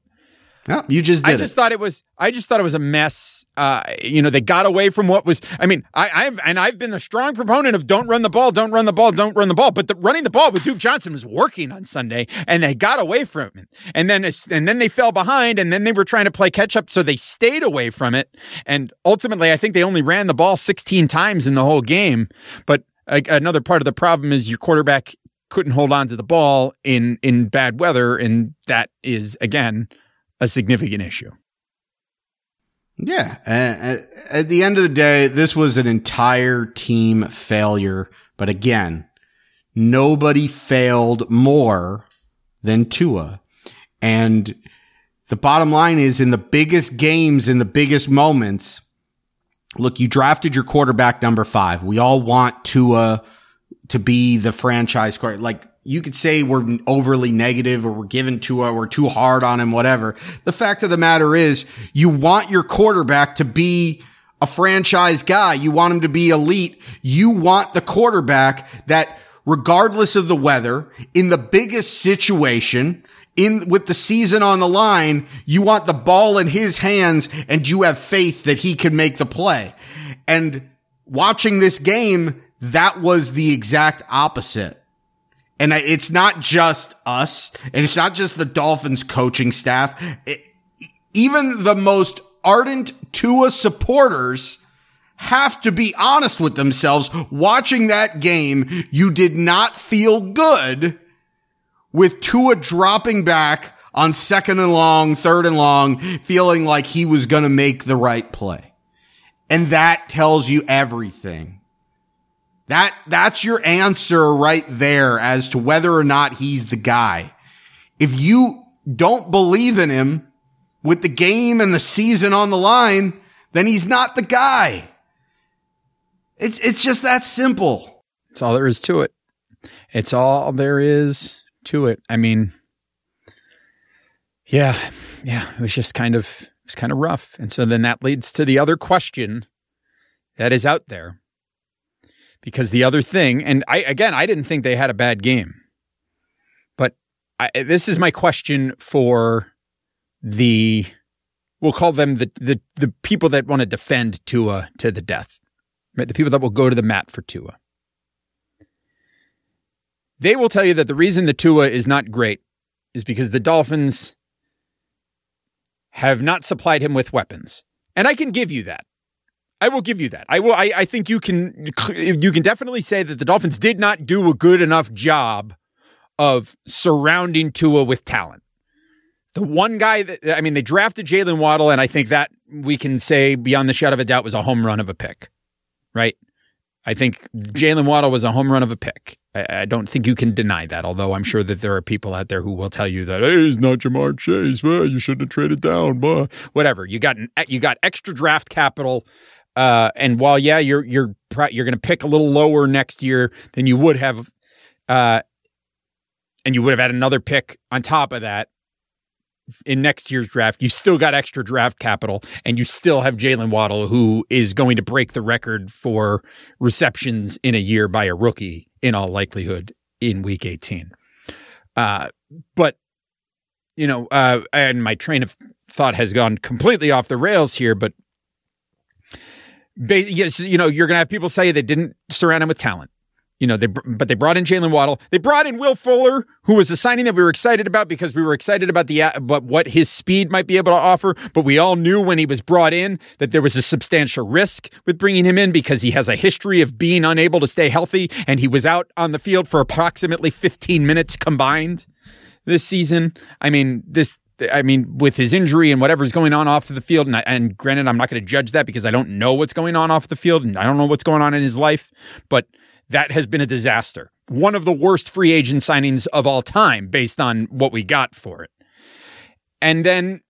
Yeah, you just did I just it. thought it was. I just thought it was a mess. Uh, you know, they got away from what was. I mean, I, I've and I've been a strong proponent of don't run the ball, don't run the ball, don't run the ball. But the, running the ball with Duke Johnson was working on Sunday, and they got away from it. And then and then they fell behind, and then they were trying to play catch up, so they stayed away from it. And ultimately, I think they only ran the ball 16 times in the whole game. But a, another part of the problem is your quarterback couldn't hold on to the ball in in bad weather, and that is again a significant issue. Yeah. At the end of the day, this was an entire team failure. But again, nobody failed more than Tua. And the bottom line is in the biggest games, in the biggest moments, look, you drafted your quarterback number five. We all want Tua to be the franchise quarterback. Like you could say we're overly negative or we're given giving Tua, we're too hard on him, whatever. The fact of the matter is you want your quarterback to be a franchise guy. You want him to be elite. You want the quarterback that regardless of the weather in the biggest situation, in with the season on the line, you want the ball in his hands and you have faith that he can make the play. And watching this game, that was the exact opposite. And it's not just us and it's not just the Dolphins coaching staff. It- even the most ardent Tua supporters have to be honest with themselves. Watching that game, you did not feel good with Tua dropping back on second and long, third and long, feeling like he was going to make the right play. And that tells you everything. That, that's your answer right there as to whether or not he's the guy. If you don't believe in him with the game and the season on the line, then he's not the guy. It's, it's just that simple. It's all there is to it. It's all there is to it. I mean, yeah, yeah, it was just kind of it was kind of rough. And so then that leads to the other question that is out there. Because the other thing, and I again, I didn't think they had a bad game. But I, this is my question for the we'll call them the the the people that want to defend Tua to the death. Right? The people that will go to the mat for Tua. They will tell you that the reason the Tua is not great is because the Dolphins have not supplied him with weapons. And I can give you that. I will give you that. I will I, I think you can you can definitely say that the Dolphins did not do a good enough job of surrounding Tua with talent. The one guy that I mean, they drafted Jaylen Waddle, and I think that we can say beyond the shadow of a doubt was a home run of a pick. Right? I think Jaylen Waddle was a home run of a pick. I, I don't think you can deny that, although I'm sure that there are people out there who will tell you that hey, he's not Ja'Marr Chase. Well, you shouldn't have traded down. Blah. Whatever. You got an, you got extra draft capital, uh, and while yeah, you're you're you're going to pick a little lower next year than you would have, uh, and you would have had another pick on top of that. in next year's draft, you still got extra draft capital and you still have Jaylen Waddle, who is going to break the record for receptions in a year by a rookie in all likelihood in week 18. Uh, but, you know, uh, and my train of thought has gone completely off the rails here, but yes, you know, you're going to have people say they didn't surround him with talent. You know, they but they brought in Jaylen Waddle. They brought in Will Fuller, who was a signing that we were excited about because we were excited about the but what his speed might be able to offer. But we all knew when he was brought in that there was a substantial risk with bringing him in because he has a history of being unable to stay healthy, and he was out on the field for approximately 15 minutes combined this season. I mean, this I mean, with his injury and whatever's going on off the field, and, I, and granted, I'm not going to judge that because I don't know what's going on off the field, and I don't know what's going on in his life. But that has been a disaster. One of the worst free agent signings of all time based on what we got for it. And then,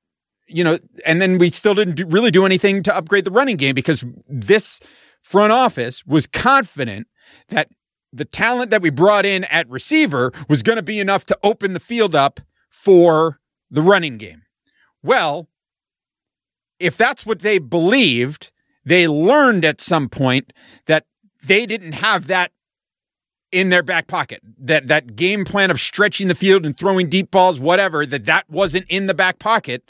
you know, and then we still didn't do, really do anything to upgrade the running game because this front office was confident that the talent that we brought in at receiver was going to be enough to open the field up for the running game. Well, if that's what they believed, they learned at some point that they didn't have that in their back pocket. That that game plan of stretching the field and throwing deep balls, whatever, that that wasn't in the back pocket,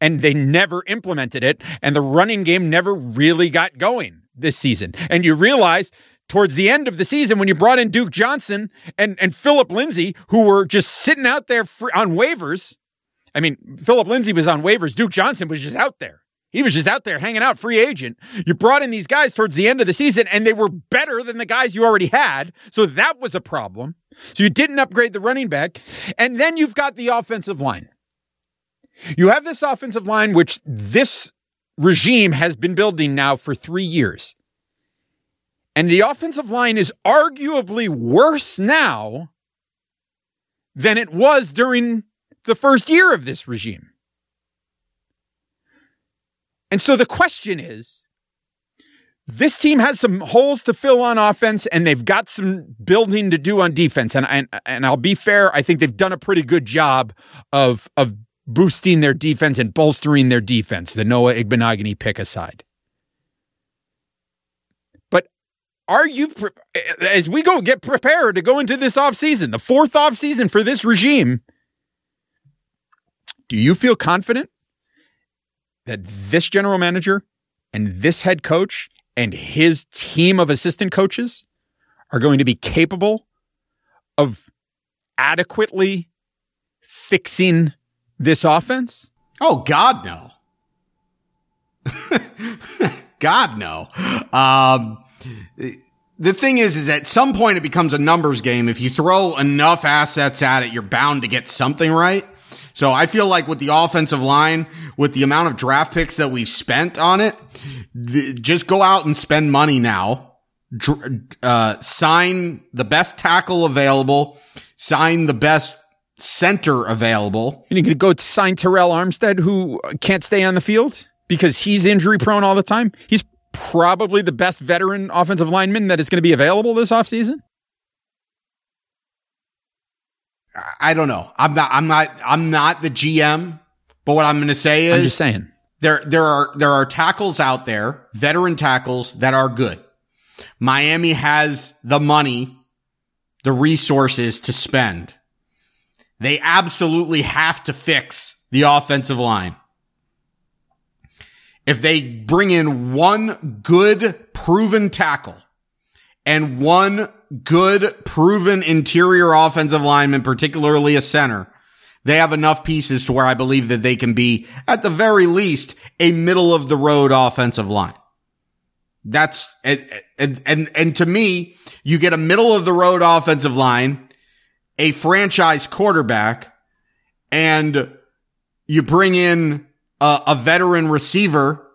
and they never implemented it, and the running game never really got going this season. And you realize towards the end of the season when you brought in Duke Johnson and and Philip Lindsay, who were just sitting out there on waivers. I mean, Philip Lindsay was on waivers. Duke Johnson was just out there. He was just out there hanging out, free agent. You brought in these guys towards the end of the season, and they were better than the guys you already had. So that was a problem. So you didn't upgrade the running back. And then you've got the offensive line. You have this offensive line, which this regime has been building now for three years. And the offensive line is arguably worse now than it was during the first year of this regime. And so the question is this team has some holes to fill on offense and they've got some building to do on defense. And, and, and I'll be fair, I think they've done a pretty good job of, of boosting their defense and bolstering their defense, the Noah Igbinoghene pick aside. But are you, as we go get prepared to go into this offseason, the fourth offseason for this regime, do you feel confident that this general manager and this head coach and his team of assistant coaches are going to be capable of adequately fixing this offense? Oh, God, no. God, no. Um, the thing is, is at some point it becomes a numbers game. If you throw enough assets at it, you're bound to get something right. So I feel like with the offensive line, with the amount of draft picks that we've spent on it, th- just go out and spend money now. Dr- uh, sign the best tackle available, sign the best center available. And you can go sign Terron Armstead, who can't stay on the field because he's injury prone all the time. He's probably the best veteran offensive lineman that is going to be available this offseason. I don't know. I'm not, I'm not, I'm not the GM, but what I'm going to say is I'm just saying there, there are, there are tackles out there, veteran tackles that are good. Miami has the money, the resources to spend. They absolutely have to fix the offensive line. If they bring in one good proven tackle and one good, proven interior offensive lineman, particularly a center, they have enough pieces to where I believe that they can be, at the very least, a middle of the road offensive line. That's, and, and, and, to me, you get a middle of the road offensive line, a franchise quarterback, and you bring in a, a veteran receiver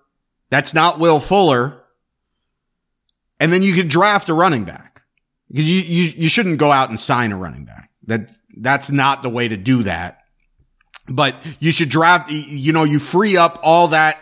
that's not Will Fuller, and then you could draft a running back. You, you, you shouldn't go out and sign a running back. That, that's not the way to do that. But you should draft, you know, you free up all that,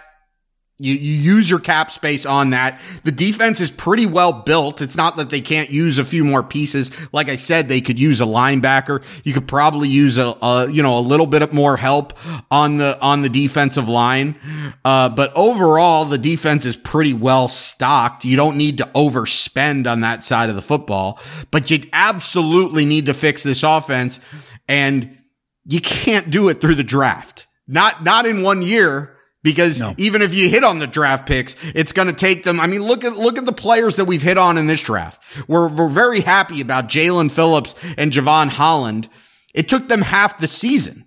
You, you use your cap space on that. The defense is pretty well built. It's not that they can't use a few more pieces. Like I said, they could use a linebacker. You could probably use a, a you know, a little bit more help on the, on the defensive line. Uh, but overall, the defense is pretty well stocked. You don't need to overspend on that side of the football, but you absolutely need to fix this offense and you can't do it through the draft. Not, not in one year because no. even if you hit on the draft picks, it's going to take them. I mean, look at, look at the players that we've hit on in this draft. We're, we're very happy about Jaelan Phillips and Jevon Holland. It took them half the season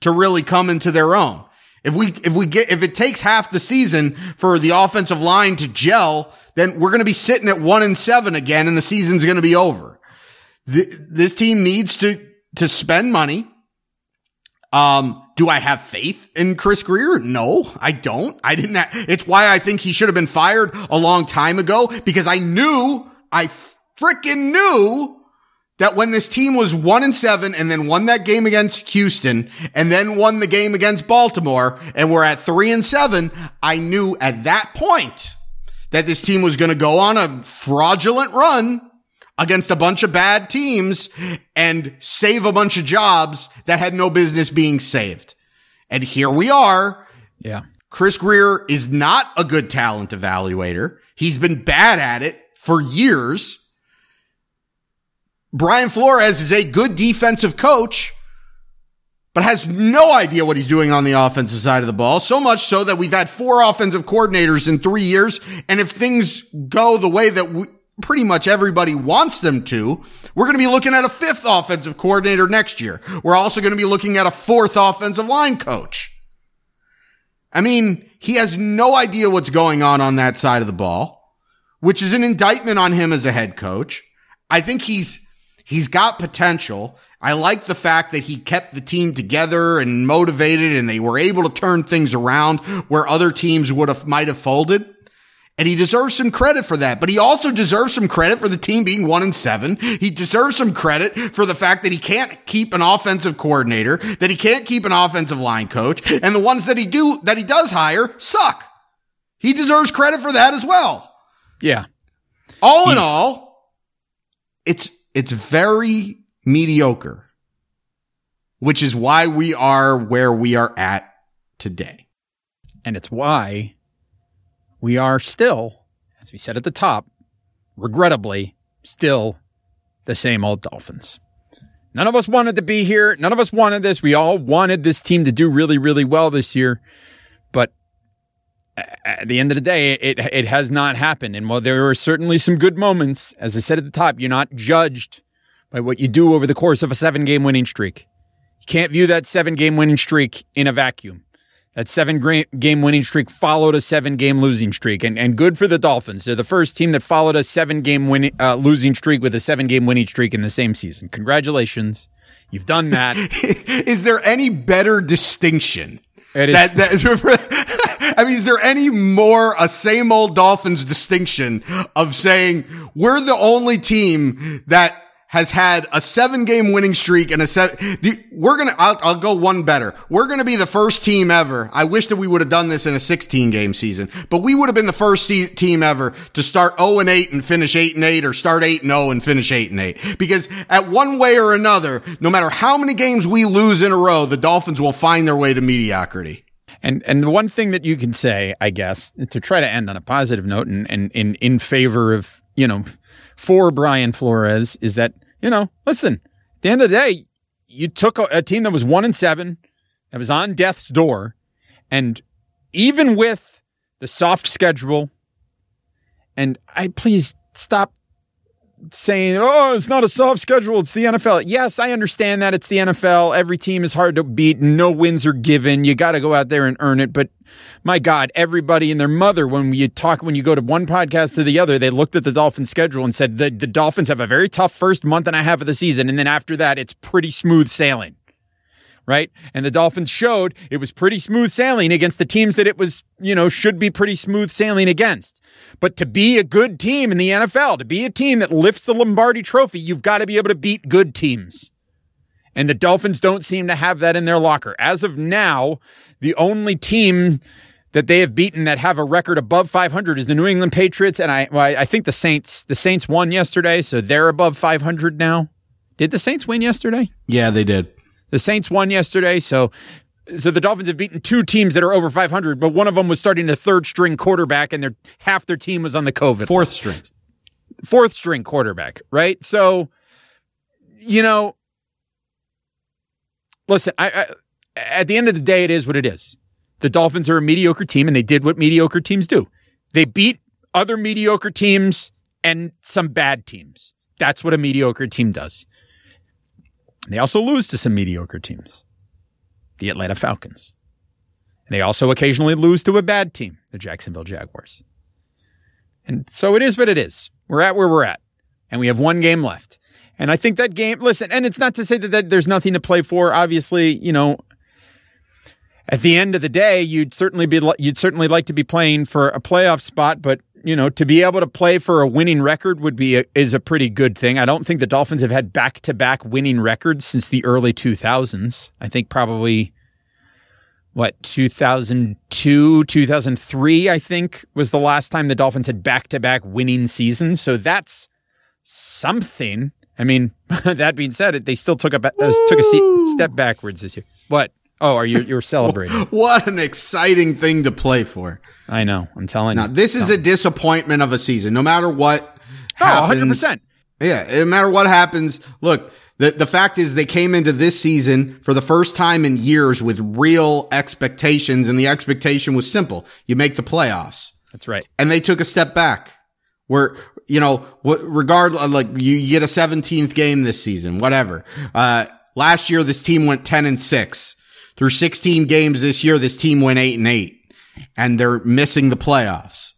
to really come into their own. If we, if we get, if it takes half the season for the offensive line to gel, then we're going to be sitting at one and seven again and the season's going to be over. The, this team needs to, to spend money. Um, do I have faith in Chris Grier? No, I don't. I didn't. Have, it's why I think he should have been fired a long time ago because I knew, I freaking knew that when this team was one and seven and then won that game against Houston and then won the game against Baltimore and we're at three and seven, I knew at that point that this team was going to go on a fraudulent run against a bunch of bad teams and save a bunch of jobs that had no business being saved. And here we are. Yeah. Chris Grier is not a good talent evaluator. He's been bad at it for years. Brian Flores is a good defensive coach, but has no idea what he's doing on the offensive side of the ball. So much so that we've had four offensive coordinators in three years. And if things go the way that we, pretty much everybody wants them to. We're going to be looking at a fifth offensive coordinator next year. We're also going to be looking at a fourth offensive line coach. I mean, he has no idea what's going on on that side of the ball, which is an indictment on him as a head coach. I think he's, he's got potential. I like the fact that he kept the team together and motivated and they were able to turn things around where other teams would have, might have folded. And he deserves some credit for that. But he also deserves some credit for the team being one and seven. He deserves some credit for the fact that he can't keep an offensive coordinator, that he can't keep an offensive line coach, and the ones that he do, that he does hire suck. He deserves credit for that as well. Yeah. All he- in all, it's, it's very mediocre, which is why we are where we are at today. And it's why we are still, as we said at the top, regrettably, still the same old Dolphins. None of us wanted to be here. None of us wanted this. We all wanted this team to do really, really well this year. But at the end of the day, it, it has not happened. And while there were certainly some good moments, as I said at the top, you're not judged by what you do over the course of a seven game winning streak. You can't view that seven game winning streak in a vacuum. That seven game winning streak followed a seven game losing streak, and, and good for the Dolphins. They're the first team that followed a seven game winning uh, losing streak with a seven game winning streak in the same season. Congratulations, you've done that. is there any better distinction? It is. That, that, I mean, is there any more a same old Dolphins distinction of saying we're the only team that has had a seven game winning streak and a seven. We're going to, I'll, go one better. We're going to be the first team ever. I wish that we would have done this in a 16 game season, but we would have been the first team ever to start 0 and 8 and finish 8 and 8 or start 8 and 0 and finish 8 and 8. Because at one way or another, no matter how many games we lose in a row, the Dolphins will find their way to mediocrity. And and the one thing that you can say, I guess, to try to end on a positive note and, and in in favor of, you know, for Brian Flores is that, you know, listen, at the end of the day, you took a, a team that was one and seven, that was on death's door, and even with the soft schedule, and I please stop saying, oh, it's not a soft schedule, it's the NFL. Yes, I understand that it's the NFL. Every team is hard to beat. No wins are given. You got to go out there and earn it. But my God, everybody and their mother, when you talk, when you go to one podcast to the other, they looked at the Dolphins schedule and said the, the Dolphins have a very tough first month and a half of the season. And then after that, it's pretty smooth sailing right? And the Dolphins showed it was pretty smooth sailing against the teams that it was, you know, should be pretty smooth sailing against. But to be a good team in the NFL, to be a team that lifts the Lombardi trophy, you've got to be able to beat good teams. And the Dolphins don't seem to have that in their locker. As of now, the only team that they have beaten that have a record above 500 is the New England Patriots, and I well, I think the Saints the Saints won yesterday, so they're above 500 now. Did the Saints win yesterday? Yeah, they did. The Saints won yesterday, so so the Dolphins have beaten two teams that are over 500, but one of them was starting the third string quarterback, and their half their team was on the COVID Fourth string. fourth string quarterback, right? So, you know, listen, I, I at the end of the day, it is what it is. The Dolphins are a mediocre team, and they did what mediocre teams do. They beat other mediocre teams and some bad teams. That's what a mediocre team does. They also lose to some mediocre teams, the Atlanta Falcons. And they also occasionally lose to a bad team, the Jacksonville Jaguars. And so it is what it is. We're at where we're at, and we have one game left. And I think that game, listen, and it's not to say that, that there's nothing to play for. Obviously, you know, at the end of the day, you'd certainly be you'd certainly like to be playing for a playoff spot, but you know, to be able to play for a winning record would be a, is a pretty good thing. I don't think the Dolphins have had back to back winning records since the early 2000s. I think probably what 2002 2003 i think was the last time the dolphins had back-to-back winning seasons. So that's something. I mean that being said they still took a uh, took a se- step backwards this year. What oh are you you're celebrating What an exciting thing to play for. i know i'm telling Now, you this is a disappointment of a season. No matter what oh happens. 100% Yeah, no matter what happens, look, the, the fact is they came into this season for the first time in years with real expectations, and the expectation was simple. You make the playoffs. that's right And they took a step back. Where, you know, what, regardless, like you, you get a 17th game this season, whatever. Uh, last year, this team went 10 and 6. Through 16 games this year, this team went 8 and 8. And they're missing the playoffs.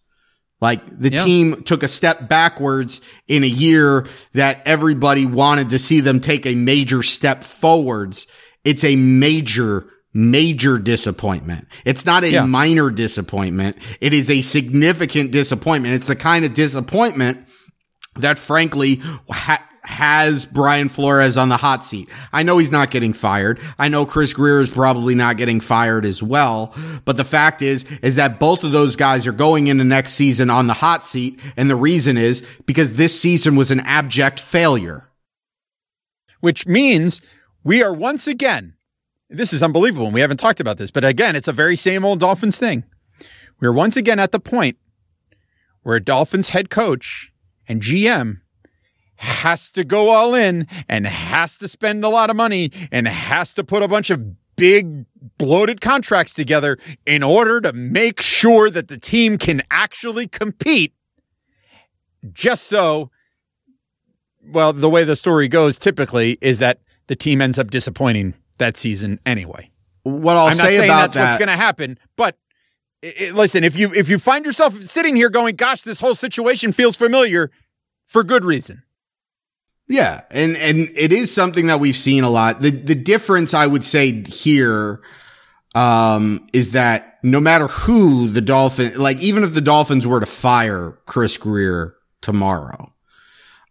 Like the team took a step backwards in a year that everybody wanted to see them take a major step forwards. It's a major, major disappointment. It's not a Yeah. minor disappointment. It is a significant disappointment. It's the kind of disappointment that frankly ha- has Brian Flores on the hot seat. I know he's not getting fired. I know Chris Grier is probably not getting fired as well. But the fact is, is that both of those guys are going into next season on the hot seat. And the reason is because this season was an abject failure. which means we are once again, this is unbelievable, and we haven't talked about this, but again, it's a very same old Dolphins thing. We're once again at the point where Dolphins head coach and GM has to go all in and has to spend a lot of money and has to put a bunch of big bloated contracts together in order to make sure that the team can actually compete just so well, the way the story goes typically is that the team ends up disappointing that season anyway. What I'll I'm not say saying about that's what's going to happen, but i i- listen, if you if you find yourself sitting here going, "Gosh, this whole situation feels familiar," for good reason. Yeah, and and it is something that we've seen a lot. The the difference I would say here um is that no matter who the Dolphin like even if the Dolphins were to fire Chris Grier tomorrow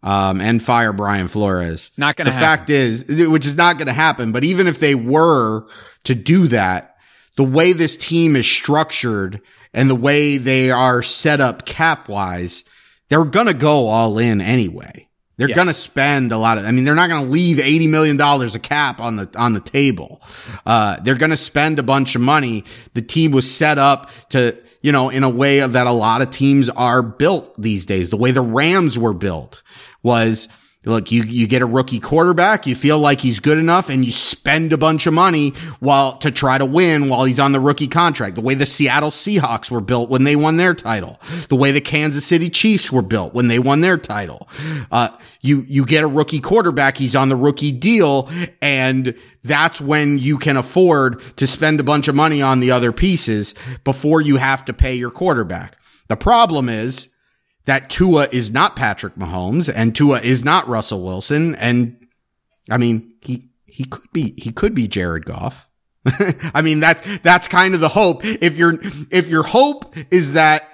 um and fire Brian Flores, Not gonna The happen. fact is which is not going to happen, but even if they were to do that, the way this team is structured and the way they are set up cap wise, they're going to go all in anyway. They're Yes. going to spend a lot of, I mean, they're not going to leave $80 million a cap on the, on the table. Uh, they're going to spend a bunch of money. The team was set up to, you know, in a way of that a lot of teams are built these days. The way the Rams were built was, Look, you, you get a rookie quarterback, you feel like he's good enough and you spend a bunch of money while to try to win while he's on the rookie contract. The way the Seattle Seahawks were built when they won their title. The way the Kansas City Chiefs were built when they won their title. Uh, you, you get a rookie quarterback, he's on the rookie deal and that's when you can afford to spend a bunch of money on the other pieces before you have to pay your quarterback. The problem is, that Tua is not Patrick Mahomes and Tua is not Russell Wilson. And I mean, he, he could be, he could be Jared Goff. I mean, that's, that's kind of the hope. If your, if your hope is that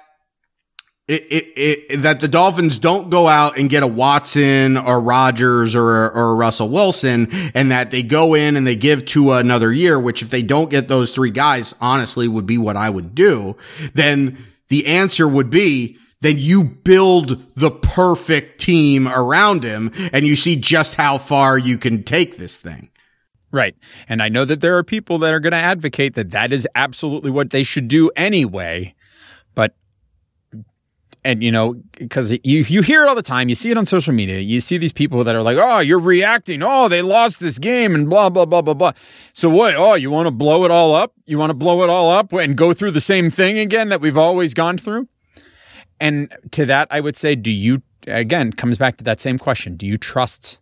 it, it, it, that the Dolphins don't go out and get a Watson or Rodgers or, or Russell Wilson and that they go in and they give to another year, which if they don't get those three guys, honestly would be what I would do, then the answer would be then you build the perfect team around him and you see just how far you can take this thing. Right. And I know that there are people that are going to advocate that that is absolutely what they should do anyway. But and you know because you you hear it all the time you see it on social media you see these people that are like oh you're reacting oh they lost this game and blah blah blah blah blah so what oh you want to blow it all up you want to blow it all up and go through the same thing again that we've always gone through and to that i would say do you again comes back to that same question do you trust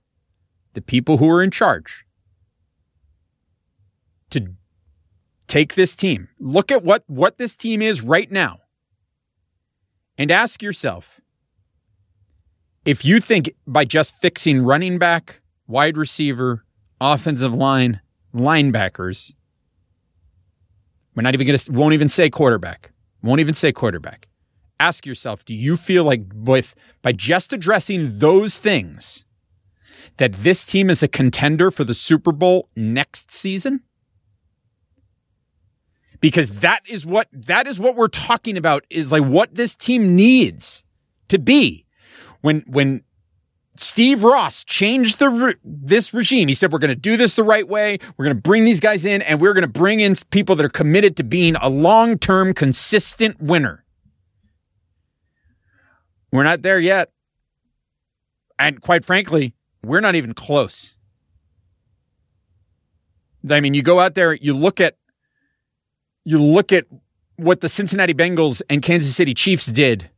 the people who are in charge to take this team look at what what this team is right now and ask yourself if you think by just fixing running back, wide receiver, offensive line, linebackers, we're not even going to, won't even say quarterback, won't even say quarterback. Ask yourself, do you feel like with, by just addressing those things, that this team is a contender for the Super Bowl next season? because that is what that is what we're talking about is like what this team needs to be when when Steve Ross changed the re- this regime. He said we're going to do this the right way. We're going to bring these guys in and we're going to bring in people that are committed to being a long-term consistent winner. We're not there yet. And quite frankly, we're not even close. I mean, you go out there, you look at you look at what the Cincinnati Bengals and Kansas City Chiefs did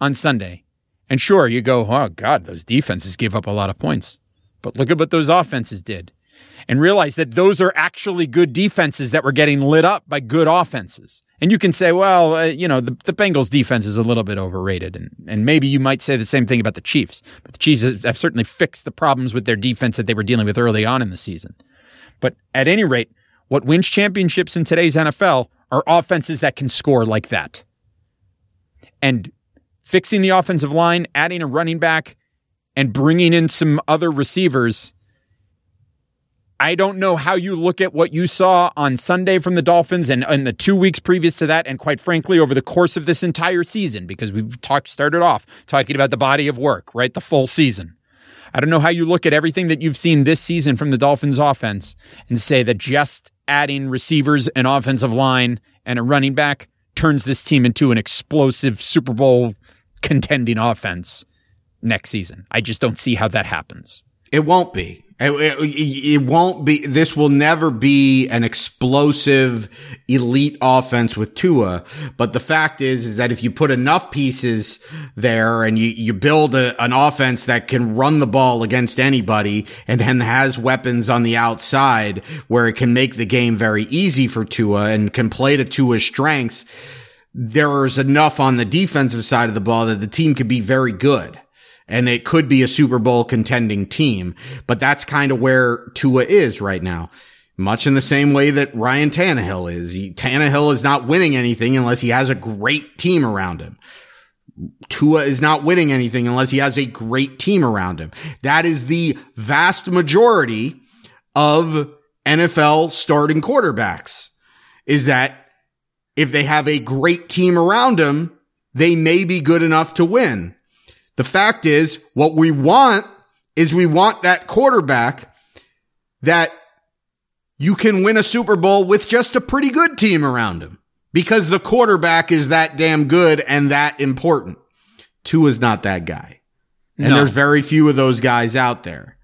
on Sunday. And sure, you go, oh, God, those defenses gave up a lot of points. But look at what those offenses did and realize that those are actually good defenses that were getting lit up by good offenses. And you can say, well, uh, you know, the, the Bengals defense is a little bit overrated. And, and maybe you might say the same thing about the Chiefs. But the Chiefs have certainly fixed the problems with their defense that they were dealing with early on in the season. But at any rate, what wins championships in today's NFL are offenses that can score like that. And fixing the offensive line, adding a running back, and bringing in some other receivers. I don't know how you look at what you saw on Sunday from the Dolphins and, and the two weeks previous to that, and quite frankly, over the course of this entire season, because we've talked started off talking about the body of work, right? The full season. I don't know how you look at everything that you've seen this season from the Dolphins offense and say that just adding receivers and offensive line and a running back turns this team into an explosive Super Bowl contending offense next season. I just don't see how that happens. It won't be. It, it, it, won't be. This will never be an explosive elite offense with Tua. But the fact is, is that if you put enough pieces there and you, you build a, an offense that can run the ball against anybody and then has weapons on the outside where it can make the game very easy for Tua and can play to Tua's strengths, there's enough on the defensive side of the ball that the team could be very good and it could be a Super Bowl contending team. But that's kind of where Tua is right now. Much in the same way that Ryan Tannehill is. He, Tannehill is not winning anything unless he has a great team around him. Tua is not winning anything unless he has a great team around him. That is the vast majority of NFL starting quarterbacks is that if they have a great team around them, they may be good enough to win. The fact is, what we want is we want that quarterback that you can win a Super Bowl with just a pretty good team around him because the quarterback is that damn good and that important. Tua is not that guy. And no. there's very few of those guys out there.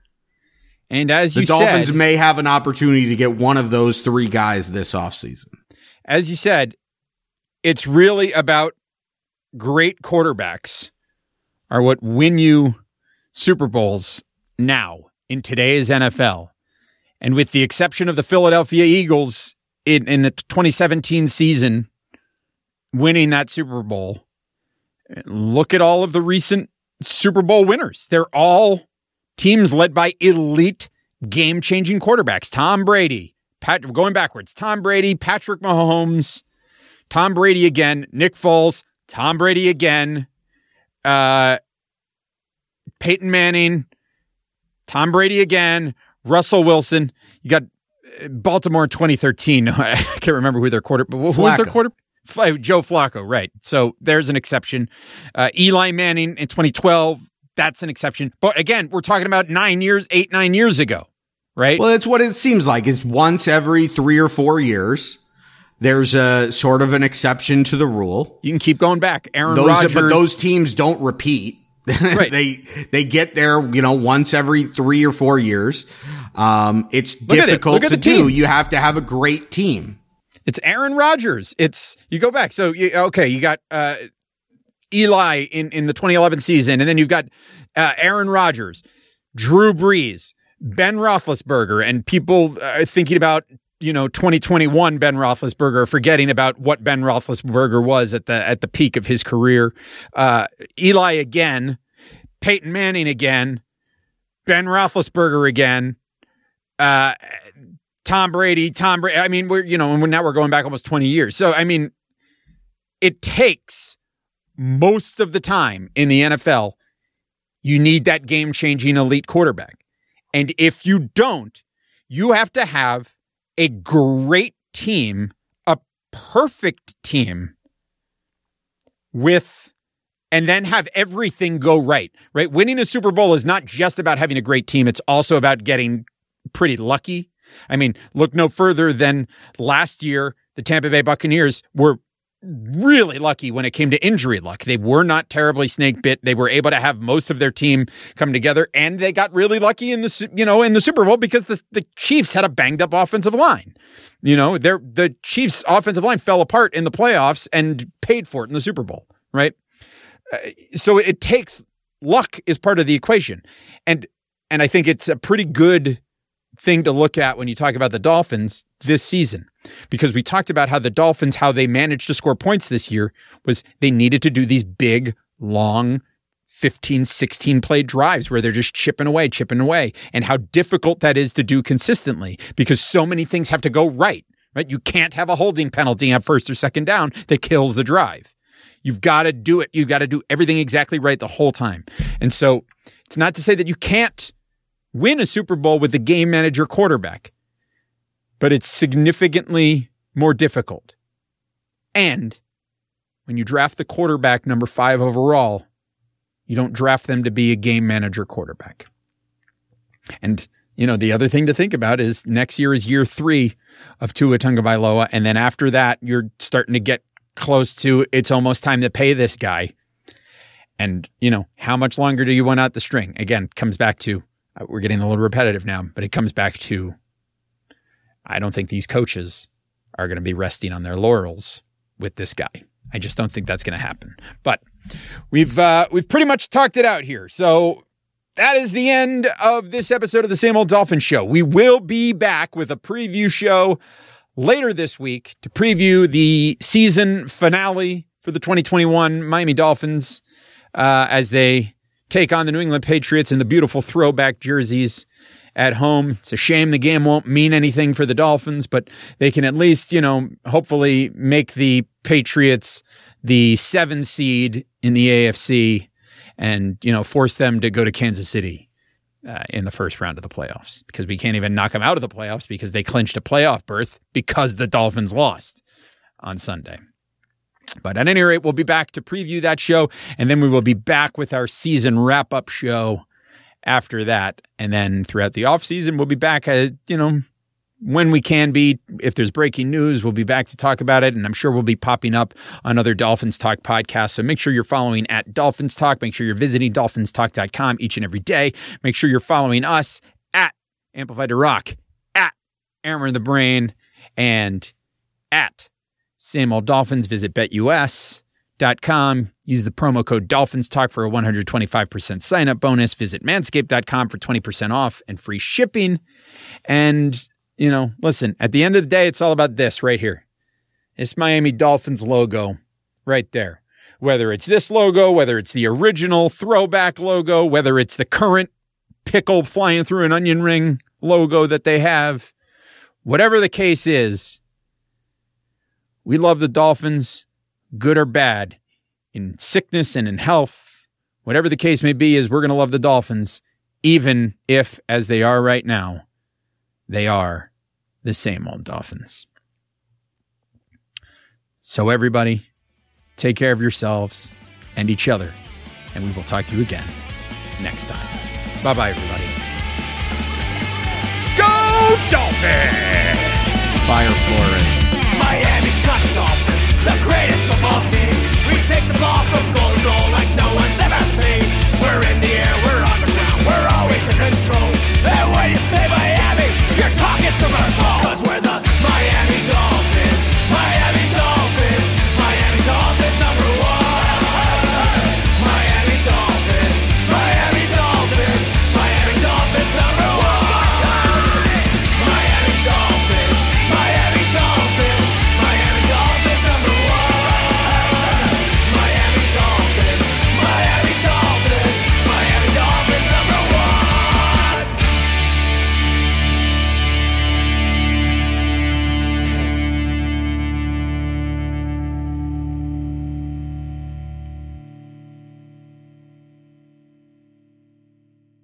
And as you said the you Dolphins said, may have an opportunity to get one of those three guys this offseason. As you said, it's really about great quarterbacks are what win you Super Bowls now in today's NFL. And with the exception of the Philadelphia Eagles in, in the 2017 season winning that Super Bowl, look at all of the recent Super Bowl winners. They're all teams led by elite game changing quarterbacks. Tom Brady, Pat, going backwards, Tom Brady, Patrick Mahomes, Tom Brady again, Nick Foles, Tom Brady again, uh, Peyton Manning, Tom Brady again, Russell Wilson. You got uh, Baltimore in 2013. I can't remember who their quarter, but who was their quarter? Joe Flacco, right. So there's an exception. Uh, Eli Manning in 2012. That's an exception. But again, we're talking about nine years, eight, nine years ago, right? Well, that's what it seems like. Is once every three or four years, there's a sort of an exception to the rule. you can keep going back. Aaron Those, Rodgers. but those teams don't repeat. Right. they they get there, you know, once every three or four years. Um, it's it. difficult Look at to do. You have to have a great team. It's Aaron Rodgers. It's you go back. So you, okay, you got uh, Eli in in the 2011 season, and then you've got uh, Aaron Rodgers, Drew Brees, Ben Roethlisberger, and people are thinking about you know 2021 Ben Roethlisberger, forgetting about what Ben Roethlisberger was at the at the peak of his career. Uh, Eli again, Peyton Manning again, Ben Roethlisberger again. Uh, Tom Brady, Tom Brady. I mean, we're you know, and now we're going back almost twenty years. So I mean, it takes most of the time in the NFL. You need that game changing elite quarterback, and if you don't, you have to have a great team, a perfect team, with. And then have everything go right, right? Winning a Super Bowl is not just about having a great team. It's also about getting pretty lucky. I mean, look no further than last year, the Tampa Bay Buccaneers were really lucky when it came to injury luck. They were not terribly snake bit. They were able to have most of their team come together and they got really lucky in the you know in the Super Bowl because the the Chiefs had a banged up offensive line. You know, their the Chiefs offensive line fell apart in the playoffs and paid for it in the Super Bowl, right? Uh, so it takes luck is part of the equation. And and I think it's a pretty good thing to look at when you talk about the Dolphins this season because we talked about how the Dolphins how they managed to score points this year was they needed to do these big long 15 16 play drives where they're just chipping away chipping away and how difficult that is to do consistently because so many things have to go right right you can't have a holding penalty on first or second down that kills the drive You've got to do it. You've got to do everything exactly right the whole time. And so it's not to say that you can't win a Super Bowl with the game manager quarterback, but it's significantly more difficult. And when you draft the quarterback number five overall, you don't draft them to be a game manager quarterback. And, you know, the other thing to think about is next year is year three of Tua Tagovailoa. And then after that, you're starting to get close to it's almost time to pay this guy. And, you know, how much longer do you want out the string? Again, comes back to we're getting a little repetitive now, but it comes back to I don't think these coaches are going to be resting on their laurels with this guy. I just don't think that's going to happen. But we've uh, we've pretty much talked it out here. So that is the end of this episode of the Same Old Dolphin Show. We will be back with a preview show later this week to preview the season finale for the 2021 Miami Dolphins uh, as they take on the New England Patriots in the beautiful throwback jerseys at home. It's a shame the game won't mean anything for the Dolphins, but they can at least, you know, hopefully make the Patriots the seven seed in the AFC and, you know, force them to go to Kansas City uh, in the first round of the playoffs because we can't even knock them out of the playoffs because they clinched a playoff berth because the Dolphins lost on Sunday. But at any rate, we'll be back to preview that show, and then we will be back with our season wrap up show after that. And then throughout the off season, we'll be back, uh, you know, when we can be. If there's breaking news, we'll be back to talk about it. And I'm sure we'll be popping up on other Dolphins Talk podcasts. So make sure you're following at Dolphins Talk. Make sure you're visiting dolphinstalk.com each and every day. Make sure you're following us at Amplified to Rock, at Hammer in the Brain, and at Same Old Dolphins. Visit betus.com. Use the promo code Dolphins Talk for a 125% sign up bonus. Visit manscaped.com for 20% off and free shipping. And, you know, listen, at the end of the day, it's all about this right here. It's Miami Dolphins logo right there. Whether it's this logo, whether it's the original throwback logo, whether it's the current pickle flying through an onion ring logo that they have, whatever the case is, we love the Dolphins, good or bad, in sickness and in health. whatever the case may be, is we're going to love the Dolphins, even if, as they are right now, they are the same old Dolphins. So, everybody, take care of yourselves and each other, and we will talk to you again next time. Bye bye, everybody. Go Dolphins! Fire Flores the greatest football team. We take the ball from goal to goal like no one's ever seen. We're in the air, we're on the ground, we're always in control. And when you say Miami, you're talking to Cause we're